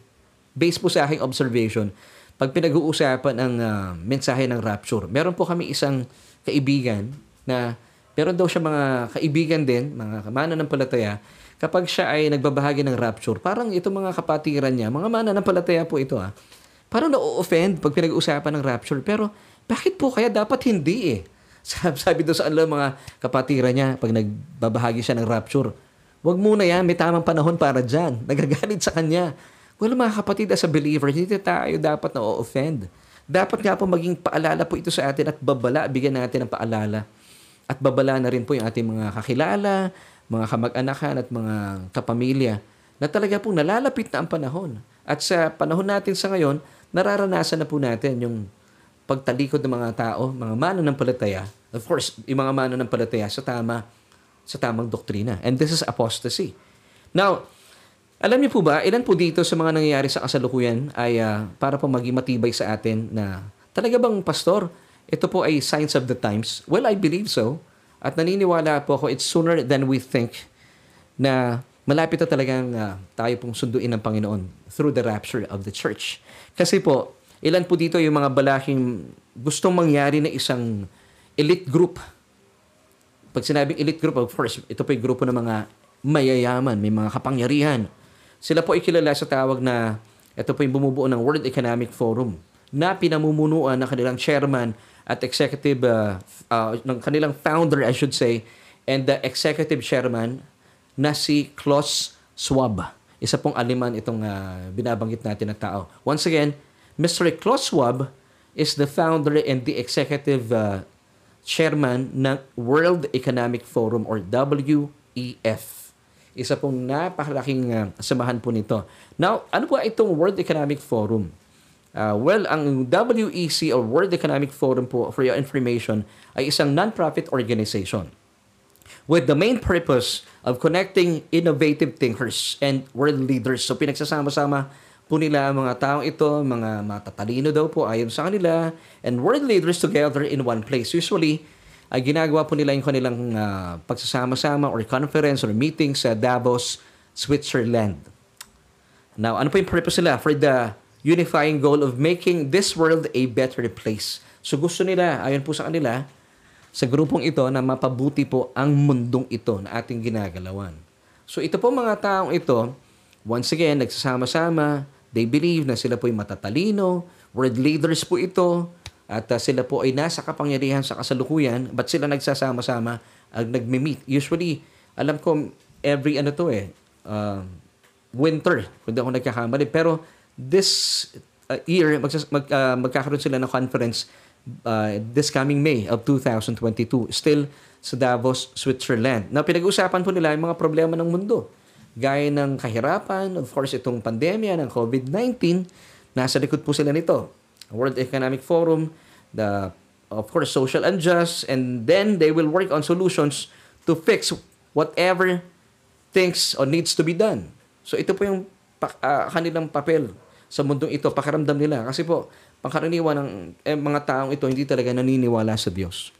Speaker 1: based po sa aking observation pag pinag-uusapan ang uh, mensahe ng rapture. Meron po kami isang kaibigan na meron daw siya mga kaibigan din, mga kamana ng palataya, kapag siya ay nagbabahagi ng rapture, parang ito mga kapatiran niya, mga mana ng palataya po ito ah, parang na-offend pag pinag-uusapan ng rapture. Pero bakit po kaya dapat hindi eh? Sabi doon sa alam mga kapatira niya pag nagbabahagi siya ng rapture, wag muna yan, may tamang panahon para dyan. Nagagalit sa kanya. Well, mga kapatid, as a believer, hindi tayo dapat na-offend. Dapat nga po maging paalala po ito sa atin at babala, bigyan natin ng paalala. At babala na rin po yung ating mga kakilala, mga kamag-anakan at mga kapamilya na talaga po nalalapit na ang panahon. At sa panahon natin sa ngayon, nararanasan na po natin yung pagtalikod ng mga tao, mga mananampalataya, of course, yung mga mananampalataya sa tama, sa tamang doktrina. And this is apostasy. Now, alam niyo po ba, ilan po dito sa mga nangyayari sa kasalukuyan ay uh, para po maging matibay sa atin na talaga bang pastor, ito po ay signs of the times? Well, I believe so. At naniniwala po ako, it's sooner than we think na malapit na talagang uh, tayo pong sunduin ng Panginoon through the rapture of the church. Kasi po, Ilan po dito yung mga balaking gustong mangyari na isang elite group. Pag sinabing elite group, of course, ito po yung grupo ng mga mayayaman, may mga kapangyarihan. Sila po ay kilala sa tawag na ito po yung bumubuo ng World Economic Forum na pinamumunuan ng kanilang chairman at executive, uh, uh, ng kanilang founder, I should say, and the executive chairman na si Klaus Schwab. Isa pong aliman itong uh, binabanggit natin na tao. Once again, Mr. Klaus Schwab is the founder and the executive uh, chairman ng World Economic Forum or WEF. Isa pong napakalaking uh, samahan po nito. Now, ano po itong World Economic Forum? Uh, well, ang WEC or World Economic Forum po, for your information, ay isang non-profit organization with the main purpose of connecting innovative thinkers and world leaders. So, pinagsasama-sama po nila ang mga taong ito, mga matatalino daw po ayon sa kanila, and world leaders together in one place. Usually, ay ginagawa po nila yung kanilang uh, pagsasama-sama or conference or meeting sa Davos, Switzerland. Now, ano po yung purpose nila? For the unifying goal of making this world a better place. So gusto nila, ayon po sa kanila, sa grupong ito na mapabuti po ang mundong ito na ating ginagalawan. So ito po mga taong ito, once again, nagsasama-sama, They believe na sila po ay matatalino, world leaders po ito, at uh, sila po ay nasa kapangyarihan sa kasalukuyan, but sila nagsasama-sama ang nagme-meet. Usually, alam ko, every ano to eh, uh, winter, kung ako nagkakamali. Pero this uh, year, magsas- mag, uh, magkakaroon sila ng conference uh, this coming May of 2022, still sa Davos, Switzerland. Na pinag-usapan po nila yung mga problema ng mundo gaya ng kahirapan, of course itong pandemya ng COVID-19, nasa likod po sila nito. World Economic Forum, the of course social unjust, and then they will work on solutions to fix whatever things or needs to be done. So ito po yung uh, kanilang papel sa mundong ito, pakaramdam nila. Kasi po, pangkaraniwan ng eh, mga taong ito hindi talaga naniniwala sa Diyos.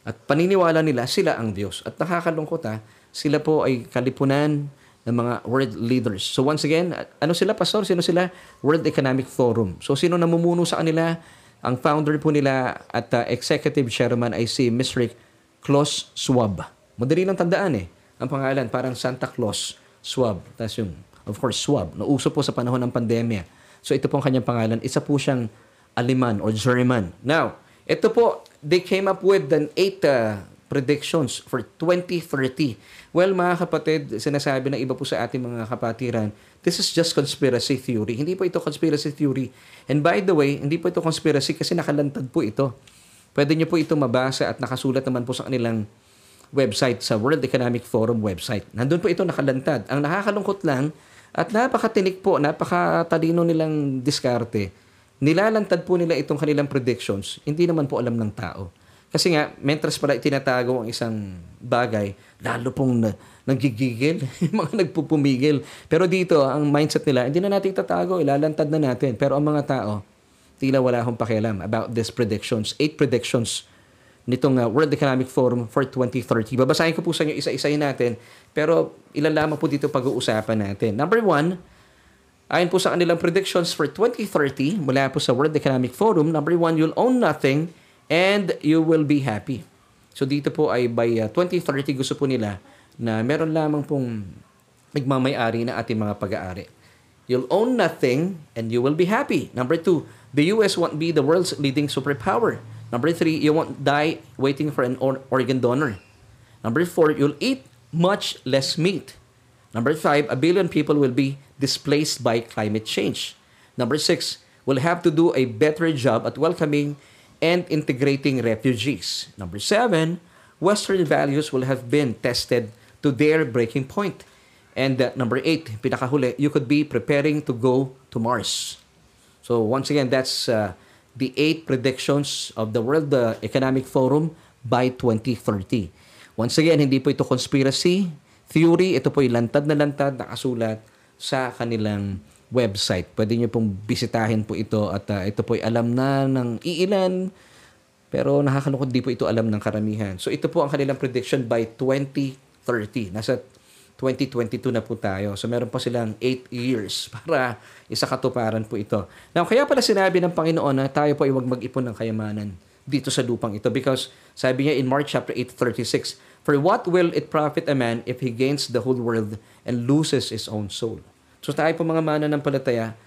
Speaker 1: At paniniwala nila, sila ang Diyos. At nakakalungkot ha, sila po ay kalipunan ng mga world leaders. So once again, ano sila, Pastor? Sino sila? World Economic Forum. So sino namumuno sa kanila? Ang founder po nila at uh, executive chairman ay si Mr. Klaus Schwab. Madali lang tandaan eh. Ang pangalan, parang Santa Claus Schwab. Tapos yung, of course, Schwab. Nauso po sa panahon ng pandemya. So ito po ang kanyang pangalan. Isa po siyang Aliman or German. Now, ito po, they came up with an eight uh, predictions for 2030. Well, mga kapatid, sinasabi ng iba po sa ating mga kapatiran, this is just conspiracy theory. Hindi po ito conspiracy theory. And by the way, hindi po ito conspiracy kasi nakalantad po ito. Pwede niyo po ito mabasa at nakasulat naman po sa kanilang website, sa World Economic Forum website. Nandun po ito nakalantad. Ang nakakalungkot lang, At napakatinik po, napakatalino nilang diskarte. Nilalantad po nila itong kanilang predictions. Hindi naman po alam ng tao. Kasi nga, mentras pala itinatago ang isang bagay, lalo pong na, nanggigigil, yung mga nagpupumigil. Pero dito, ang mindset nila, hindi na natin itatago, ilalantad na natin. Pero ang mga tao, tila wala akong pakialam about these predictions. Eight predictions nitong uh, World Economic Forum for 2030. Babasahin ko po sa inyo isa-isahin natin, pero ilan lamang po dito pag-uusapan natin. Number one, ayon po sa kanilang predictions for 2030 mula po sa World Economic Forum, number one, you'll own nothing and you will be happy. So dito po ay by uh, 2030 gusto po nila na meron lamang pong nagmamayari na ating mga pag-aari. You'll own nothing and you will be happy. Number two, the US won't be the world's leading superpower. Number three, you won't die waiting for an or- organ donor. Number four, you'll eat much less meat. Number five, a billion people will be displaced by climate change. Number six, we'll have to do a better job at welcoming and integrating refugees. Number seven, Western values will have been tested to their breaking point. And uh, number eight, pinakahuli, you could be preparing to go to Mars. So once again, that's uh, the eight predictions of the World uh, Economic Forum by 2030. Once again, hindi po ito conspiracy theory. Ito po ay lantad na lantad nakasulat sa kanilang website. Pwede nyo pong bisitahin po ito at uh, ito po ay alam na ng iilan pero nakakalungkot di po ito alam ng karamihan. So ito po ang kanilang prediction by 2030. Nasa 2022 na po tayo. So meron pa silang 8 years para isa katuparan po ito. Now, kaya pala sinabi ng Panginoon na tayo po ay huwag mag-ipon ng kayamanan dito sa lupang ito because sabi niya in Mark chapter 8:36, For what will it profit a man if he gains the whole world and loses his own soul? So tayo po mga mana ng palataya,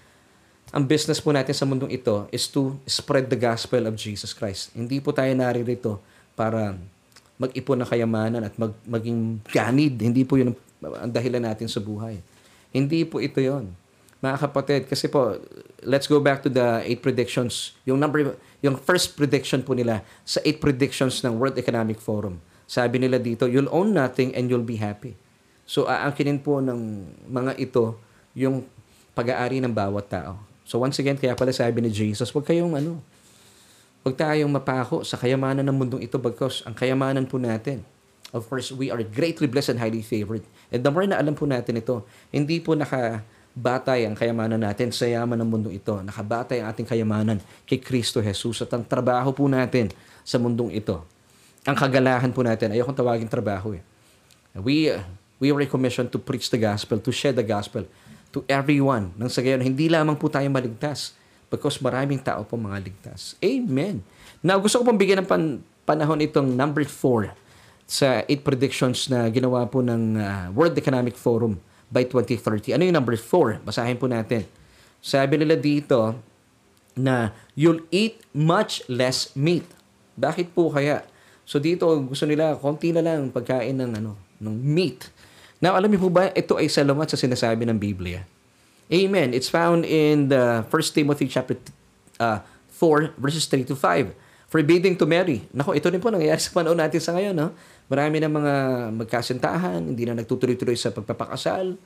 Speaker 1: ang business po natin sa mundong ito is to spread the gospel of Jesus Christ. Hindi po tayo naririto para mag-ipon ng kayamanan at mag, maging ganid. Hindi po yun ang dahilan natin sa buhay. Hindi po ito yon mga kapatid. Kasi po, let's go back to the eight predictions. Yung number, yung first prediction po nila sa eight predictions ng World Economic Forum. Sabi nila dito, you'll own nothing and you'll be happy. So, aangkinin po ng mga ito yung pag-aari ng bawat tao. So once again, kaya pala sabi ni Jesus, huwag kayong ano, huwag tayong mapako sa kayamanan ng mundong ito because ang kayamanan po natin, of course, we are greatly blessed and highly favored. And the more na alam po natin ito, hindi po nakabatay ang kayamanan natin sa yaman ng mundong ito. Nakabatay ang ating kayamanan kay Kristo Jesus at ang trabaho po natin sa mundong ito. Ang kagalahan po natin, ayokong tawagin trabaho eh. We, we were commissioned to preach the gospel, to share the gospel, to everyone. Nang sa gayon, hindi lamang po tayo maligtas because maraming tao po mga ligtas. Amen. Now, gusto ko pong bigyan ng pan- panahon itong number 4 sa 8 predictions na ginawa po ng uh, World Economic Forum by 2030. Ano yung number 4? Basahin po natin. Sabi nila dito na you'll eat much less meat. Bakit po kaya? So dito gusto nila konti na lang pagkain ng ano, ng meat. Now, alam niyo po ba, ito ay salamat sa sinasabi ng Biblia. Amen. It's found in the 1 Timothy chapter uh, 4, verses 3 to 5. Forbidding to marry. Nako, ito rin po nangyayari sa panahon natin sa ngayon. No? Marami na mga magkasintahan, hindi na nagtutuloy-tuloy sa pagpapakasal.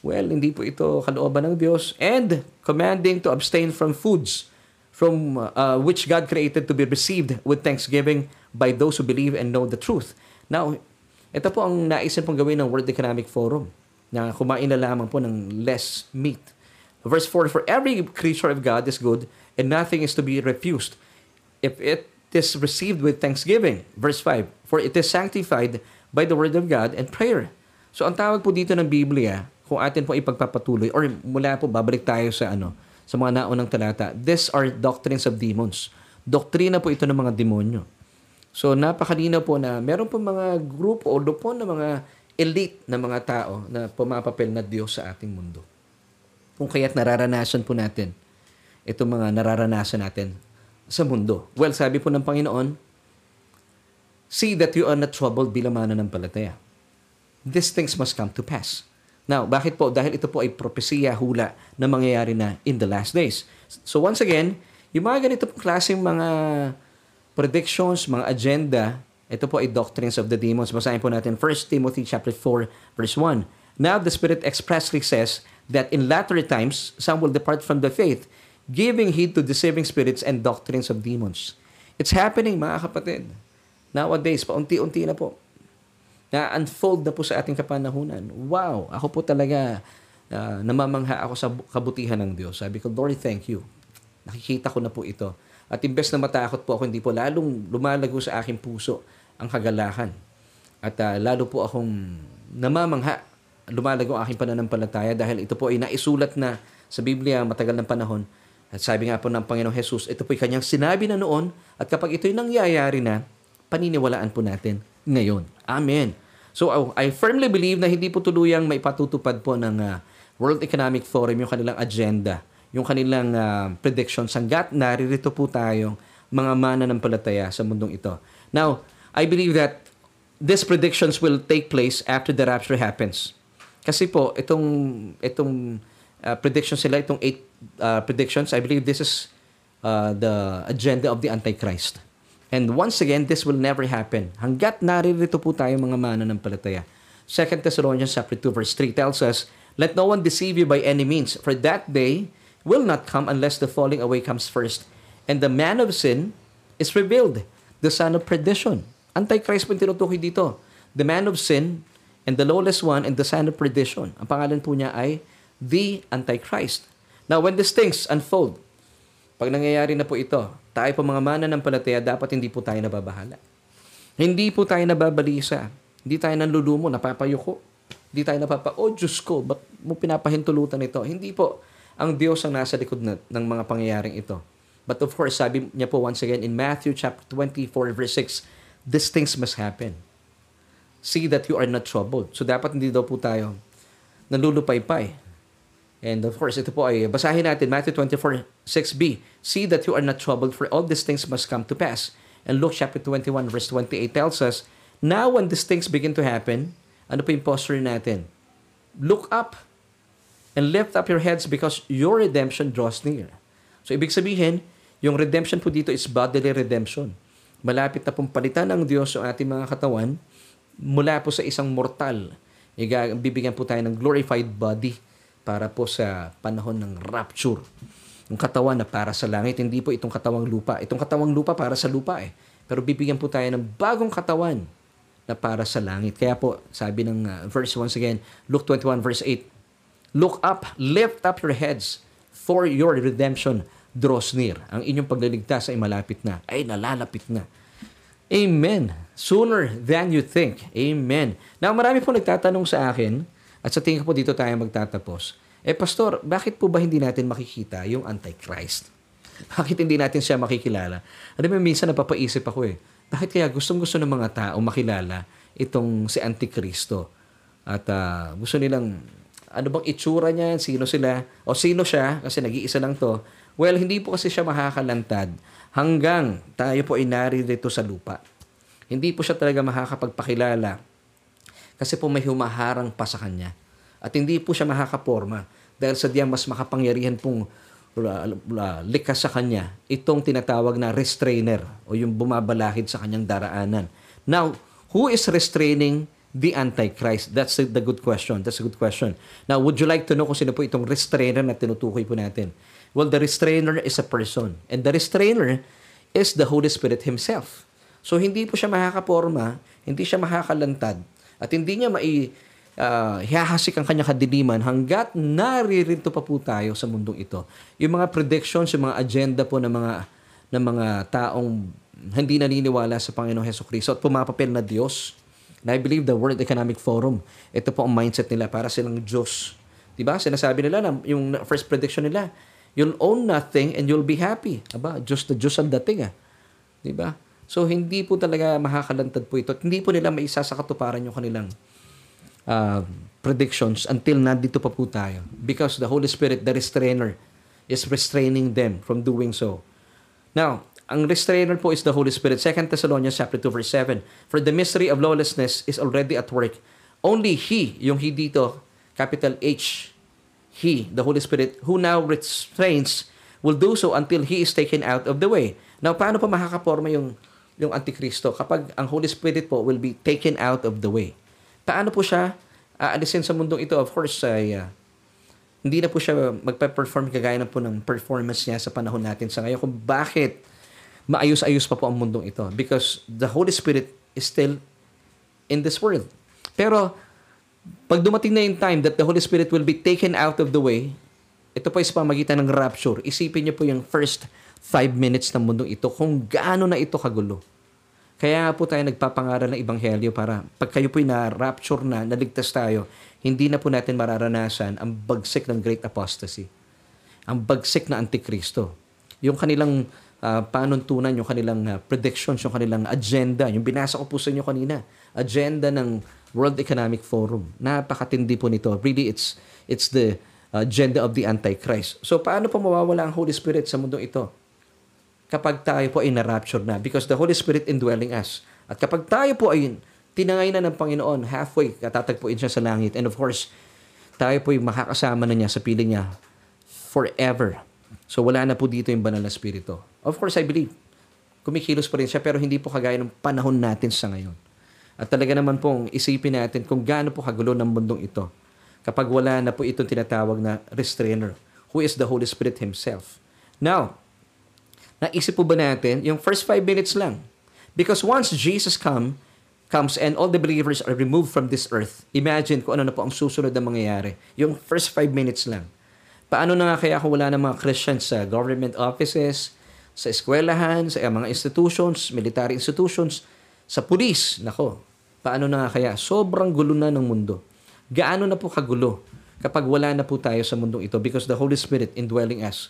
Speaker 1: Well, hindi po ito kalooban ng Diyos. And commanding to abstain from foods from uh, which God created to be received with thanksgiving by those who believe and know the truth. Now, ito po ang naisin pong gawin ng World Economic Forum na kumain na lamang po ng less meat. Verse 4, For every creature of God is good and nothing is to be refused if it is received with thanksgiving. Verse 5, For it is sanctified by the word of God and prayer. So ang tawag po dito ng Biblia, kung atin po ipagpapatuloy, or mula po babalik tayo sa ano, sa mga naunang talata, these are doctrines of demons. Doktrina po ito ng mga demonyo. So napakalinaw po na meron po mga grupo o lupo na mga elite na mga tao na pumapapel na Diyos sa ating mundo. Kung kaya't nararanasan po natin itong mga nararanasan natin sa mundo. Well, sabi po ng Panginoon, See that you are not troubled bilang mananampalataya. These things must come to pass. Now, bakit po? Dahil ito po ay propesya, hula na mangyayari na in the last days. So once again, yung mga ganito pong klaseng mga predictions, mga agenda, ito po ay doctrines of the demons. Basahin po natin 1 Timothy chapter 4 verse 1. Now the Spirit expressly says that in latter times some will depart from the faith, giving heed to deceiving spirits and doctrines of demons. It's happening, mga kapatid. Nowadays, paunti-unti na po. Na-unfold na po sa ating kapanahunan. Wow! Ako po talaga, uh, namamangha ako sa kabutihan ng Diyos. Sabi ko, Lord, thank you. Nakikita ko na po ito. At imbes na matakot po ako, hindi po lalong lumalago sa aking puso ang kagalahan. At uh, lalo po akong namamangha, lumalago ang aking pananampalataya dahil ito po ay naisulat na sa Biblia matagal ng panahon. At sabi nga po ng Panginoong Jesus, ito po ay kanyang sinabi na noon at kapag ito'y nangyayari na, paniniwalaan po natin ngayon. Amen. So oh, I firmly believe na hindi po tuluyang maipatutupad po ng uh, World Economic Forum yung kanilang agenda, yung kanilang uh, predictions hanggat naririto po tayong mga mananampalataya sa mundong ito. Now, I believe that these predictions will take place after the rapture happens. Kasi po, itong, itong uh, predictions sila, itong eight uh, predictions, I believe this is uh, the agenda of the Antichrist. And once again, this will never happen. Hanggat naririto po tayo mga mananampalataya. 2 Thessalonians chapter 2 verse 3 tells us, Let no one deceive you by any means, for that day will not come unless the falling away comes first. And the man of sin is revealed, the son of perdition. Antichrist po tinutukoy dito. The man of sin and the lawless one and the son of perdition. Ang pangalan po niya ay the Antichrist. Now, when these things unfold, pag nangyayari na po ito, tayo po mga mananampalataya, dapat hindi po tayo nababahala. Hindi po tayo nababalisa. Hindi tayo nanlulumo, napapayuko. Hindi tayo napapa, oh Diyos ko, ba't mo pinapahintulutan ito? Hindi po. Ang Diyos ang nasa likod na, ng mga pangyayaring ito. But of course, sabi niya po once again in Matthew chapter 24 verse 6, these things must happen. See that you are not troubled. So dapat hindi daw po tayo nalulupaypay And of course, ito po ay basahin natin Matthew 24, 6b. See that you are not troubled, for all these things must come to pass. And Luke chapter 21, verse 28 tells us, Now when these things begin to happen, ano po yung posture natin? Look up and lift up your heads because your redemption draws near. So ibig sabihin, yung redemption po dito is bodily redemption. Malapit na pong palitan ng Diyos ang ating mga katawan mula po sa isang mortal. Bibigyan po tayo ng glorified body para po sa panahon ng rapture. Yung katawan na para sa langit, hindi po itong katawang lupa. Itong katawang lupa para sa lupa eh. Pero bibigyan po tayo ng bagong katawan na para sa langit. Kaya po, sabi ng uh, verse once again, Luke 21 verse 8, Look up, lift up your heads, for your redemption draws near. Ang inyong pagliligtas ay malapit na, ay nalalapit na. Amen. Sooner than you think. Amen. Now, marami po nagtatanong sa akin, at sa tingin ko po dito tayo magtatapos. Eh, Pastor, bakit po ba hindi natin makikita yung Antichrist? Bakit hindi natin siya makikilala? Ano mo, minsan napapaisip ako eh, bakit kaya gustong-gusto ng mga tao makilala itong si Antikristo? At uh, gusto nilang, ano bang itsura niya, sino sila, o sino siya, kasi nag-iisa lang to. Well, hindi po kasi siya makakalantad hanggang tayo po ay naririto sa lupa. Hindi po siya talaga makakapagpakilala kasi po may humaharang pa sa kanya. At hindi po siya makakaporma dahil sadyang mas makapangyarihan pong likas sa kanya itong tinatawag na restrainer o yung bumabalahid sa kanyang daraanan. Now, who is restraining the Antichrist? That's the good question. That's a good question. Now, would you like to know kung sino po itong restrainer na tinutukoy po natin? Well, the restrainer is a person. And the restrainer is the Holy Spirit Himself. So, hindi po siya makakaporma, hindi siya makakalantad at hindi niya mai uh, hihahasik ang kanyang kadiliman hanggat naririto pa po tayo sa mundong ito. Yung mga predictions, yung mga agenda po ng mga ng mga taong hindi naniniwala sa Panginoong Heso Kristo at pumapapel na Diyos. And I believe the World Economic Forum, ito po ang mindset nila para silang Diyos. Diba? Sinasabi nila na yung first prediction nila, you'll own nothing and you'll be happy. Aba, Diyos na Diyos ang dating ah. Diba? So, hindi po talaga makakalantad po ito. At hindi po nila maisa sa katuparan yung kanilang uh, predictions until nandito pa po tayo. Because the Holy Spirit, the restrainer, is restraining them from doing so. Now, ang restrainer po is the Holy Spirit. 2 Thessalonians chapter 2 verse 7. For the mystery of lawlessness is already at work. Only He, yung He dito, capital H, He, the Holy Spirit, who now restrains, will do so until He is taken out of the way. Now, paano pa makakaporma yung yung Antikristo kapag ang Holy Spirit po will be taken out of the way. Paano po siya aalisin sa mundong ito? Of course, ay, uh, Hindi na po siya magpe-perform kagaya na po ng performance niya sa panahon natin sa ngayon kung bakit maayos-ayos pa po ang mundong ito. Because the Holy Spirit is still in this world. Pero, pag dumating na yung time that the Holy Spirit will be taken out of the way, ito po sa pamagitan ng rapture. Isipin niyo po yung first five minutes ng mundong ito kung gaano na ito kagulo. Kaya nga po tayo nagpapangaral ng Ebanghelyo para pag kayo po'y na-rapture na, naligtas tayo, hindi na po natin mararanasan ang bagsik ng great apostasy. Ang bagsik na antikristo. Yung kanilang uh, panuntunan, yung kanilang uh, predictions, yung kanilang agenda, yung binasa ko po sa inyo kanina, agenda ng World Economic Forum. Napakatindi po nito. Really, it's, it's the agenda of the Antichrist. So, paano po mawawala ang Holy Spirit sa mundong ito? Kapag tayo po ay na-rapture na because the Holy Spirit indwelling us. At kapag tayo po ay tinangay na ng Panginoon, halfway, katatagpuin siya sa langit. And of course, tayo po ay makakasama na niya sa piling niya forever. So wala na po dito yung banal na spirito. Of course, I believe, kumikilos pa rin siya pero hindi po kagaya ng panahon natin sa ngayon. At talaga naman pong isipin natin kung gaano po kagulo ng mundong ito kapag wala na po itong tinatawag na restrainer who is the Holy Spirit Himself. Now, Naisip po ba natin, yung first five minutes lang. Because once Jesus come, comes and all the believers are removed from this earth, imagine kung ano na po ang susunod na mangyayari. Yung first five minutes lang. Paano na nga kaya kung wala ng mga Christians sa government offices, sa eskwelahan, sa mga institutions, military institutions, sa pulis, nako, paano na nga kaya? Sobrang gulo na ng mundo. Gaano na po kagulo kapag wala na po tayo sa mundong ito because the Holy Spirit indwelling us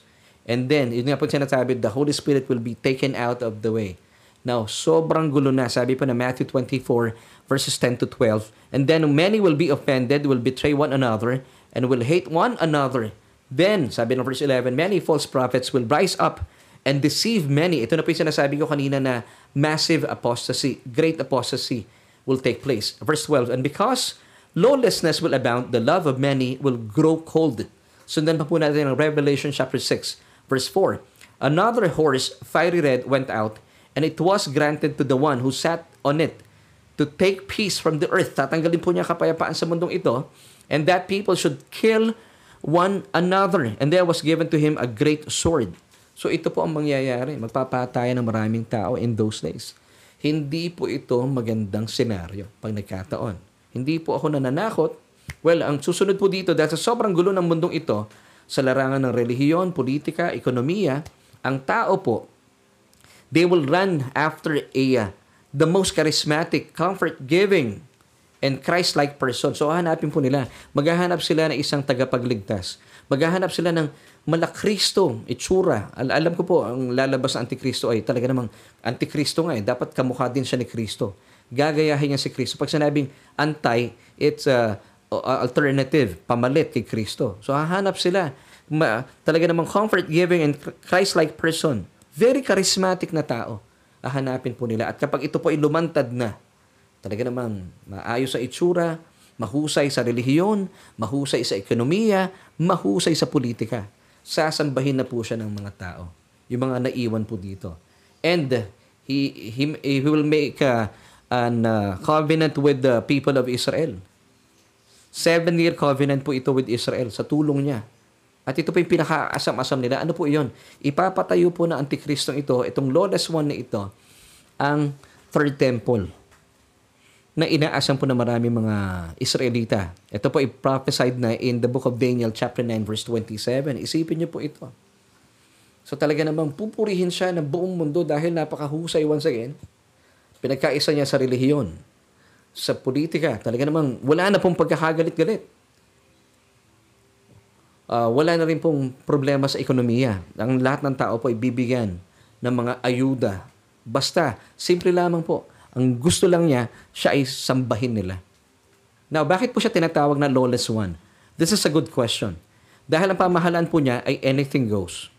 Speaker 1: And then, yun nga po sinasabi, the Holy Spirit will be taken out of the way. Now, sobrang gulo na. Sabi po na Matthew 24, verses 10 to 12. And then, many will be offended, will betray one another, and will hate one another. Then, sabi ng verse 11, many false prophets will rise up and deceive many. Ito na po yung sinasabi ko kanina na massive apostasy, great apostasy will take place. Verse 12, and because lawlessness will abound, the love of many will grow cold. Sundan pa po natin ang Revelation chapter 6 Verse 4 Another horse, fiery red, went out, and it was granted to the one who sat on it to take peace from the earth. Tatanggalin po niya kapayapaan sa mundong ito, and that people should kill one another. And there was given to him a great sword. So ito po ang mangyayari. Magpapatayan ng maraming tao in those days. Hindi po ito magandang senaryo pag nagkataon. Hindi po ako nananakot. Well, ang susunod po dito, dahil sa sobrang gulo ng mundong ito, sa larangan ng relihiyon, politika, ekonomiya, ang tao po, they will run after a uh, the most charismatic, comfort-giving, and Christ-like person. So, hanapin po nila. Maghahanap sila ng isang tagapagligtas. Maghahanap sila ng malakristo, itsura. Al- alam ko po, ang lalabas na antikristo ay talaga namang antikristo nga eh. Dapat kamukha din siya ni Kristo. Gagayahin niya si Kristo. Pag sinabing anti, it's uh, alternative, pamalit kay Kristo. So hahanap sila ma, talaga namang comfort-giving and Christ-like person. Very charismatic na tao. Hahanapin po nila. At kapag ito po ay lumantad na, talaga namang maayos sa itsura, mahusay sa relihiyon, mahusay sa ekonomiya, mahusay sa politika. Sasambahin na po siya ng mga tao. Yung mga naiwan po dito. And he, he, he will make a, an uh, covenant with the people of Israel Seven-year covenant po ito with Israel sa tulong niya. At ito po yung pinaka-asam-asam nila. Ano po iyon? Ipapatayo po ng Antikristong ito, itong lawless one na ito, ang third temple na inaasam po ng marami mga Israelita. Ito po ay prophesied na in the book of Daniel chapter 9 verse 27. Isipin niyo po ito. So talaga namang pupurihin siya ng buong mundo dahil napakahusay once again. Pinagkaisa niya sa relihiyon sa politika. Talaga namang wala na pong pagkakagalit-galit. Uh, wala na rin pong problema sa ekonomiya. Ang lahat ng tao po ay bibigyan ng mga ayuda. Basta, simple lamang po. Ang gusto lang niya, siya ay sambahin nila. Now, bakit po siya tinatawag na lawless one? This is a good question. Dahil ang pamahalaan po niya ay anything goes.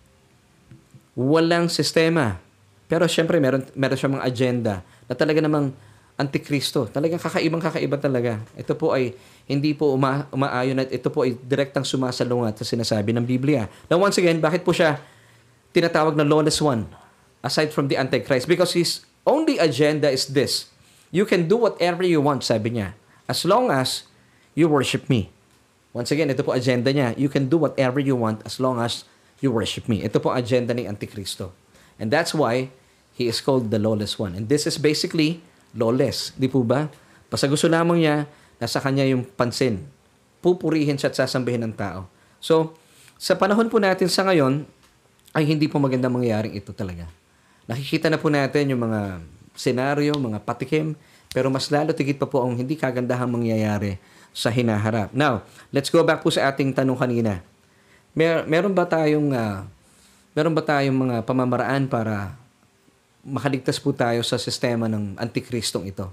Speaker 1: Walang sistema. Pero syempre, meron, meron siya mga agenda na talaga namang antikristo. Talagang kakaibang kakaiba talaga. Ito po ay hindi po uma, umaayon at ito po ay direktang sumasalungat sa sinasabi ng Biblia. Now once again, bakit po siya tinatawag na lawless one aside from the Antichrist? Because his only agenda is this. You can do whatever you want, sabi niya, as long as you worship me. Once again, ito po agenda niya. You can do whatever you want as long as you worship me. Ito po agenda ni Antikristo. And that's why he is called the lawless one. And this is basically lawless. Di po ba? Basta gusto lamang niya, nasa kanya yung pansin. Pupurihin siya at sasambihin ng tao. So, sa panahon po natin sa ngayon, ay hindi po maganda mangyaring ito talaga. Nakikita na po natin yung mga senaryo, mga patikim, pero mas lalo tigit pa po ang hindi kagandahang mangyayari sa hinaharap. Now, let's go back po sa ating tanong kanina. Mer meron ba tayong uh, meron ba tayong mga pamamaraan para makaligtas po tayo sa sistema ng antikristong ito?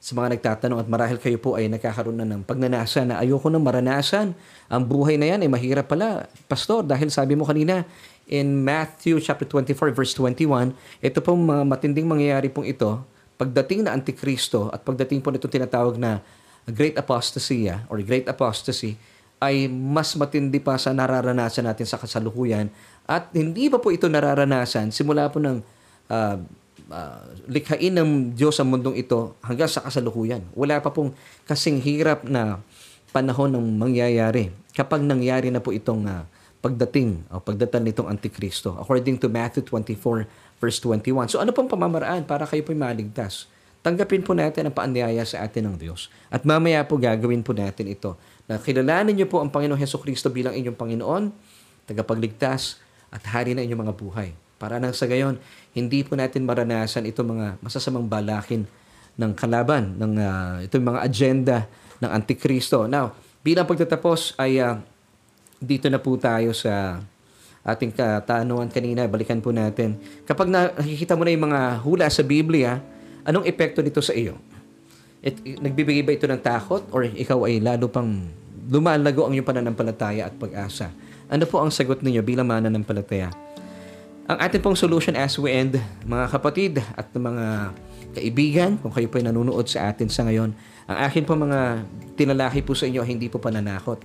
Speaker 1: Sa mga nagtatanong at marahil kayo po ay nakakaroon na ng pagnanasa na ayoko nang maranasan. Ang buhay na yan ay mahirap pala, pastor, dahil sabi mo kanina in Matthew chapter 24 verse 21, ito pong mga matinding mangyayari pong ito, pagdating na antikristo at pagdating po nito tinatawag na great apostasy or great apostasy ay mas matindi pa sa nararanasan natin sa kasalukuyan at hindi pa po ito nararanasan simula po ng uh, uh, likhain ng Diyos sa mundong ito hanggang sa kasalukuyan. Wala pa pong kasing hirap na panahon ng mangyayari kapag nangyari na po itong uh, pagdating o pagdating nitong Antikristo according to Matthew 24 verse 21. So ano pong pamamaraan para kayo po maligtas? tanggapin po natin ang paanyaya sa atin ng Diyos. At mamaya po gagawin po natin ito. Na kilalanin niyo po ang Panginoong Heso Kristo bilang inyong Panginoon, tagapagligtas, at hari na inyong mga buhay. Para nang sa gayon, hindi po natin maranasan itong mga masasamang balakin ng kalaban, ng uh, itong mga agenda ng Antikristo. Now, bilang pagtatapos ay uh, dito na po tayo sa ating katanungan kanina, balikan po natin. Kapag nakikita mo na yung mga hula sa Biblia, Anong epekto nito sa iyo? It, nagbibigay ba ito ng takot or ikaw ay lalo pang lumalago ang iyong pananampalataya at pag-asa? Ano po ang sagot ninyo bilang mananampalataya? Ang ating pong solution as we end, mga kapatid at mga kaibigan, kung kayo po ay nanonood sa atin sa ngayon, ang akin po mga tinalaki po sa inyo hindi po pananakot.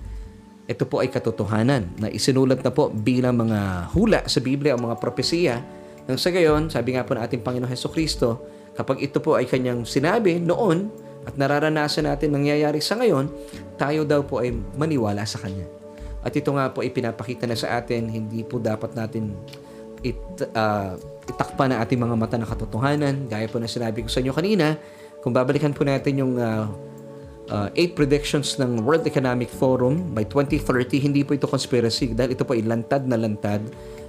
Speaker 1: Ito po ay katotohanan na isinulat na po bilang mga hula sa Biblia o mga propesiya. Nang sa gayon, sabi nga po ng ating Panginoon Heso Kristo, Kapag ito po ay kanyang sinabi noon at nararanasan natin nangyayari sa ngayon, tayo daw po ay maniwala sa kanya. At ito nga po ay pinapakita na sa atin, hindi po dapat natin it, uh, itakpa na ating mga mata na katotohanan. Gaya po na sinabi ko sa inyo kanina, kung babalikan po natin yung uh, uh, eight predictions ng World Economic Forum by 2030, hindi po ito conspiracy dahil ito po ay lantad na lantad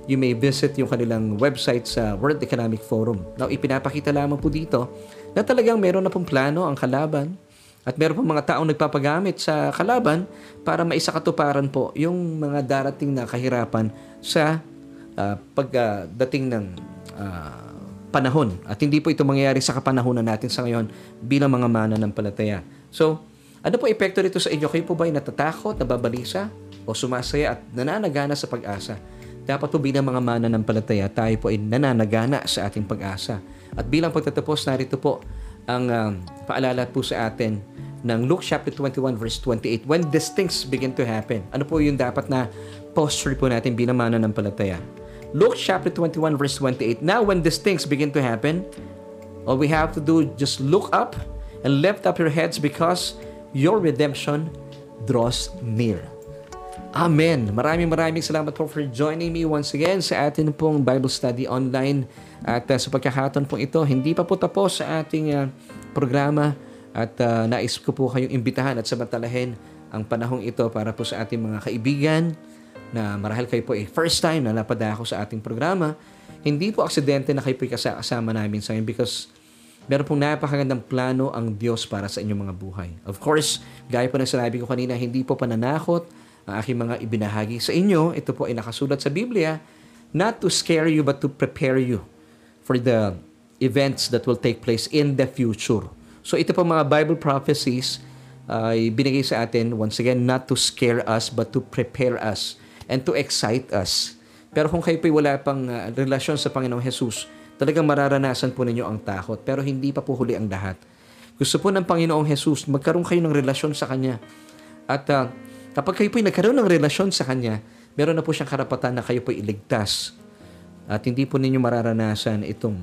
Speaker 1: you may visit yung kanilang website sa World Economic Forum. Now, ipinapakita lamang po dito na talagang meron na pong plano ang kalaban at meron pong mga taong nagpapagamit sa kalaban para maisakatuparan po yung mga darating na kahirapan sa uh, pagdating uh, ng uh, panahon. At hindi po ito mangyayari sa kapanahonan natin sa ngayon bilang mga mana ng palataya. So, ano po epekto nito sa inyo? Kayo po ba ay natatakot, nababalisa, o sumasaya at nananagana sa pag-asa? Dapat po bilang mga mana ng palataya, tayo po ay nananagana sa ating pag-asa. At bilang pagtatapos, narito po ang um, paalala po sa atin ng Luke chapter 21 verse 28. When these things begin to happen, ano po yung dapat na posture po natin bilang mana ng palataya? Luke chapter 21 verse 28. Now when these things begin to happen, all we have to do just look up and lift up your heads because your redemption draws near. Amen. Maraming maraming salamat po for joining me once again sa atin pong Bible Study online. At uh, sa pagkakataon pong ito, hindi pa po tapos sa ating uh, programa at uh, nais ko po kayong imbitahan at samantalahin ang panahong ito para po sa ating mga kaibigan na marahil kayo po ay first time na napadako sa ating programa. Hindi po aksidente na kayo po kasama namin sa ngayon because meron pong napakagandang plano ang Diyos para sa inyong mga buhay. Of course, gaya po ng sinabi ko kanina, hindi po pananakot, ang aking mga ibinahagi sa inyo. Ito po ay nakasulat sa Biblia, not to scare you but to prepare you for the events that will take place in the future. So ito po mga Bible prophecies ay uh, binigay sa atin, once again, not to scare us but to prepare us and to excite us. Pero kung kayo po wala pang uh, relasyon sa Panginoong Jesus, talagang mararanasan po ninyo ang takot. Pero hindi pa po huli ang lahat. Gusto po ng Panginoong Jesus, magkaroon kayo ng relasyon sa Kanya. At uh, Kapag kayo po'y nagkaroon ng relasyon sa Kanya, meron na po siyang karapatan na kayo po'y iligtas. At hindi po ninyo mararanasan itong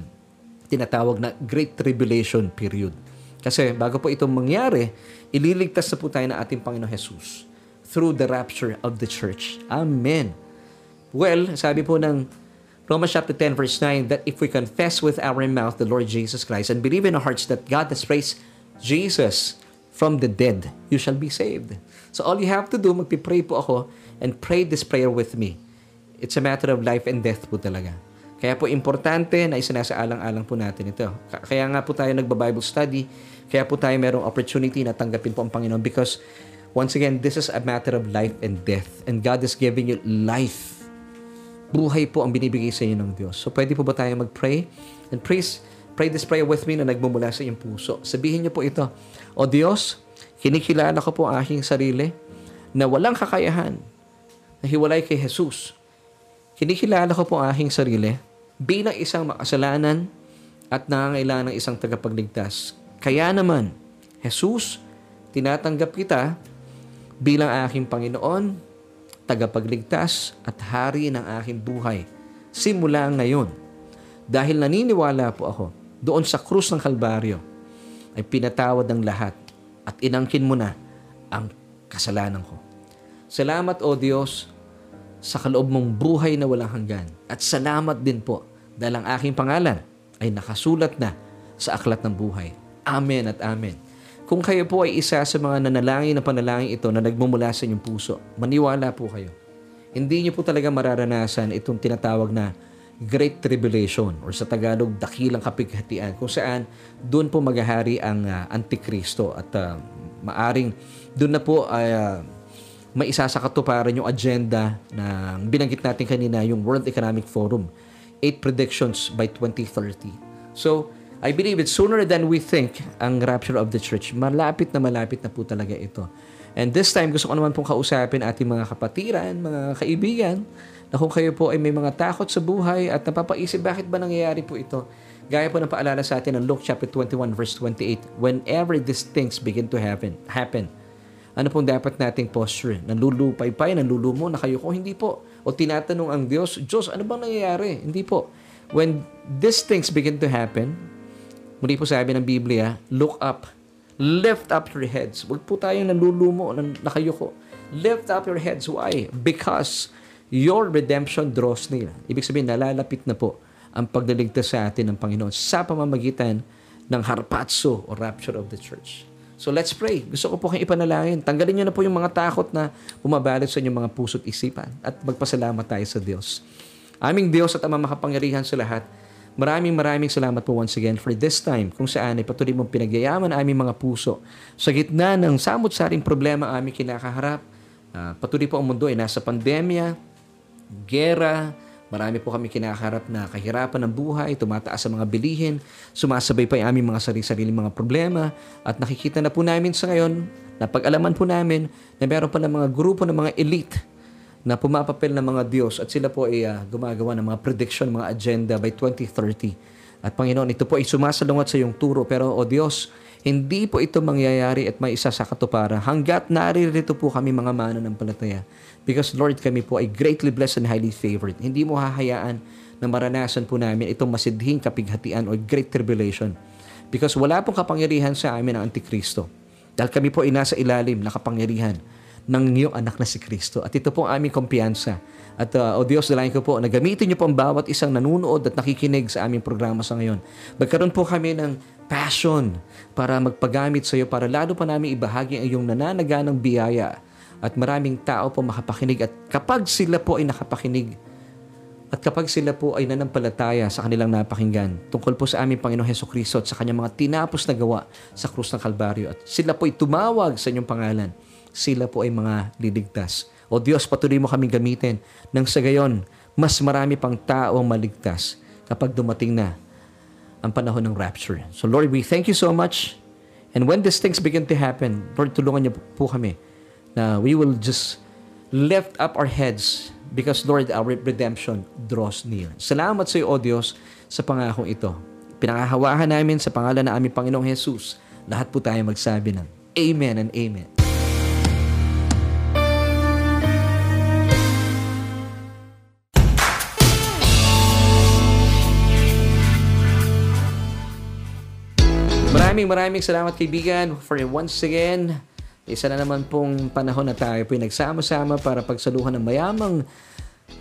Speaker 1: tinatawag na Great Tribulation period. Kasi bago po itong mangyari, ililigtas na po tayo ng ating Panginoon Jesus through the rapture of the church. Amen. Well, sabi po ng Romans chapter 10 verse 9 that if we confess with our mouth the Lord Jesus Christ and believe in our hearts that God has raised Jesus from the dead, you shall be saved. So all you have to do, magpipray po ako and pray this prayer with me. It's a matter of life and death po talaga. Kaya po importante na isinasaalang-alang po natin ito. Kaya nga po tayo nagba-Bible study, kaya po tayo merong opportunity na tanggapin po ang Panginoon because once again, this is a matter of life and death. And God is giving you life. Buhay po ang binibigay sa inyo ng Diyos. So pwede po ba tayo mag-pray? And please, pray this prayer with me na nagmumula sa iyong puso. Sabihin niyo po ito, O Diyos, kinikilala ko po ang aking sarili na walang kakayahan na hiwalay kay Jesus. Kinikilala ko po ang aking sarili bilang isang makasalanan at nangangailangan ng isang tagapagligtas. Kaya naman, Jesus, tinatanggap kita bilang aking Panginoon, tagapagligtas at hari ng aking buhay. Simula ngayon, dahil naniniwala po ako doon sa krus ng Kalbaryo, ay pinatawad ng lahat at inangkin mo na ang kasalanan ko. Salamat o Diyos sa kaloob mong buhay na walang hanggan. At salamat din po dahil ang aking pangalan ay nakasulat na sa aklat ng buhay. Amen at amen. Kung kayo po ay isa sa mga nanalangin na panalangin ito na nagmumula sa inyong puso, maniwala po kayo. Hindi niyo po talaga mararanasan itong tinatawag na Great Tribulation or sa Tagalog, dakilang kapighatian kung saan doon po maghahari ang uh, Antikristo at uh, maaring doon na po ay uh, may isa sa katuparan yung agenda na binanggit natin kanina, yung World Economic Forum. Eight predictions by 2030. So, I believe it's sooner than we think ang rapture of the church. Malapit na malapit na po talaga ito. And this time, gusto ko naman pong kausapin ating mga kapatiran, mga kaibigan, na kung kayo po ay may mga takot sa buhay at napapaisip bakit ba nangyayari po ito. Gaya po ng paalala sa atin ng Luke chapter 21 verse 28, whenever these things begin to happen, happen, ano pong dapat nating posture? Nanlulupay-pay, nanlulumo na kayo ko? Hindi po. O tinatanong ang Diyos, Diyos, ano bang nangyayari? Hindi po. When these things begin to happen, muli po sabi ng Biblia, look up. Lift up your heads. Huwag po tayong nanlulumo, nakayuko. Lift up your heads. Why? Because your redemption draws near. Ibig sabihin, nalalapit na po ang pagliligtas sa atin ng Panginoon sa pamamagitan ng harpatso o rapture of the church. So let's pray. Gusto ko po kayong ipanalangin. Tanggalin niyo na po yung mga takot na bumabalot sa inyong mga puso't isipan at magpasalamat tayo sa Diyos. Aming Diyos at Ama makapangyarihan sa lahat, maraming maraming salamat po once again for this time kung saan ay patuloy mong pinagyayaman ang aming mga puso. Sa gitna ng samot-saring problema aming kinakaharap, uh, patuloy po ang mundo ay nasa pandemya, gera, Marami po kami kinakaharap na kahirapan ng buhay, tumataas sa mga bilihin, sumasabay pa yung aming mga sarili-sarili mga problema at nakikita na po namin sa ngayon, napag-alaman po namin na meron pa ng mga grupo ng mga elite na pumapapel ng mga Diyos at sila po ay uh, gumagawa ng mga prediction, mga agenda by 2030. At Panginoon, ito po ay sumasalungat sa iyong turo pero o Diyos, hindi po ito mangyayari at may isa sa katuparan hanggat naririto po kami mga mananampalataya. Because Lord, kami po ay greatly blessed and highly favored. Hindi mo hahayaan na maranasan po namin itong masidhing kapighatian o great tribulation. Because wala pong kapangyarihan sa amin ang Antikristo. Dahil kami po ay nasa ilalim na kapangyarihan ng iyong anak na si Kristo. At ito po ang aming kumpiyansa. At uh, o Diyos, dalayan ko po na gamitin niyo po ang bawat isang nanunood at nakikinig sa aming programa sa ngayon. Magkaroon po kami ng passion para magpagamit sa iyo para lalo pa namin ibahagi ang iyong nananaganang biyaya at maraming tao po makapakinig at kapag sila po ay nakapakinig at kapag sila po ay nanampalataya sa kanilang napakinggan tungkol po sa aming Panginoong Heso Kristo at sa kanyang mga tinapos na gawa sa krus ng Kalbaryo at sila po ay tumawag sa inyong pangalan, sila po ay mga liligtas. O Diyos, patuloy mo kami gamitin nang sa gayon, mas marami pang tao ang maligtas kapag dumating na ang panahon ng rapture. So Lord, we thank you so much. And when these things begin to happen, Lord, tulungan niyo po kami na we will just lift up our heads because Lord, our redemption draws near. Salamat sa iyo, O Diyos, sa pangakong ito. Pinangahawahan namin sa pangalan ng aming Panginoong Jesus. Lahat po tayo magsabi ng Amen and Amen. Maraming maraming salamat kaibigan for once again Isa na naman pong panahon na tayo po nagsama-sama para pagsaluhan ng mayamang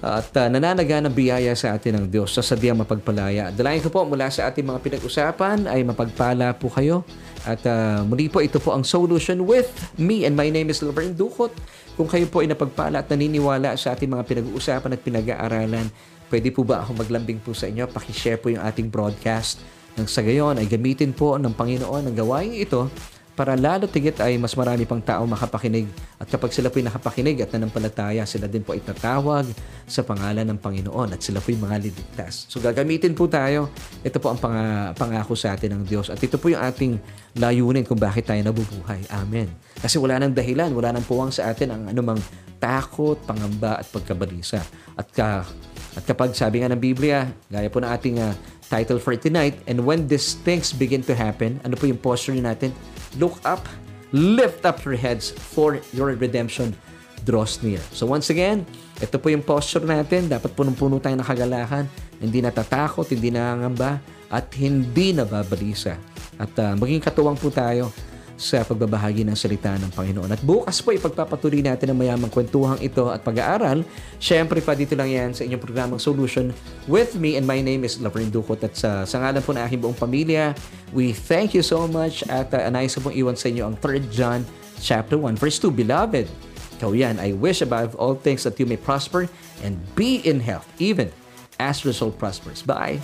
Speaker 1: at uh, nananaga ng biyaya sa atin ng Diyos sa sadyang mapagpalaya. Dalayan ko po mula sa ating mga pinag-usapan ay mapagpala po kayo. At uh, muli po ito po ang Solution with me and my name is Laverne Ducot. Kung kayo po ay napagpala at naniniwala sa ating mga pinag-uusapan at pinag-aaralan, pwede po ba ako maglambing po sa inyo? Pakishare po yung ating broadcast. Nang sa gayon ay gamitin po ng Panginoon ang gawain ito para lalo tigit ay mas marami pang tao makapakinig. At kapag sila po'y nakapakinig at nanampalataya, sila din po ay tatawag sa pangalan ng Panginoon at sila po'y mga liligtas. So gagamitin po tayo. Ito po ang pang- pangako sa atin ng Diyos. At ito po yung ating layunin kung bakit tayo nabubuhay. Amen. Kasi wala nang dahilan, wala nang puwang sa atin ang anumang takot, pangamba at pagkabalisa. At, ka, at kapag sabi nga ng Biblia, gaya po ng ating uh, title for tonight, and when these things begin to happen, ano po yung posture natin? Look up, lift up your heads for your redemption draws near. So once again, ito po yung posture natin. Dapat punong-puno tayo ng kagalakan. Hindi natatakot, hindi nangangamba, at hindi nababalisa. At uh, maging katuwang po tayo sa pagbabahagi ng salita ng Panginoon. At bukas po ipagpapatuloy natin ang mayamang kwentuhang ito at pag-aaral. Siyempre pa dito lang yan sa inyong programang Solution with me and my name is Laverne Ducot at sa, sa ngalan po ng aking buong pamilya, we thank you so much at uh, anayos pong iwan sa inyo ang 3 John chapter 1 verse 2. Beloved, ikaw yan, I wish above all things that you may prosper and be in health, even as your soul prospers. Bye!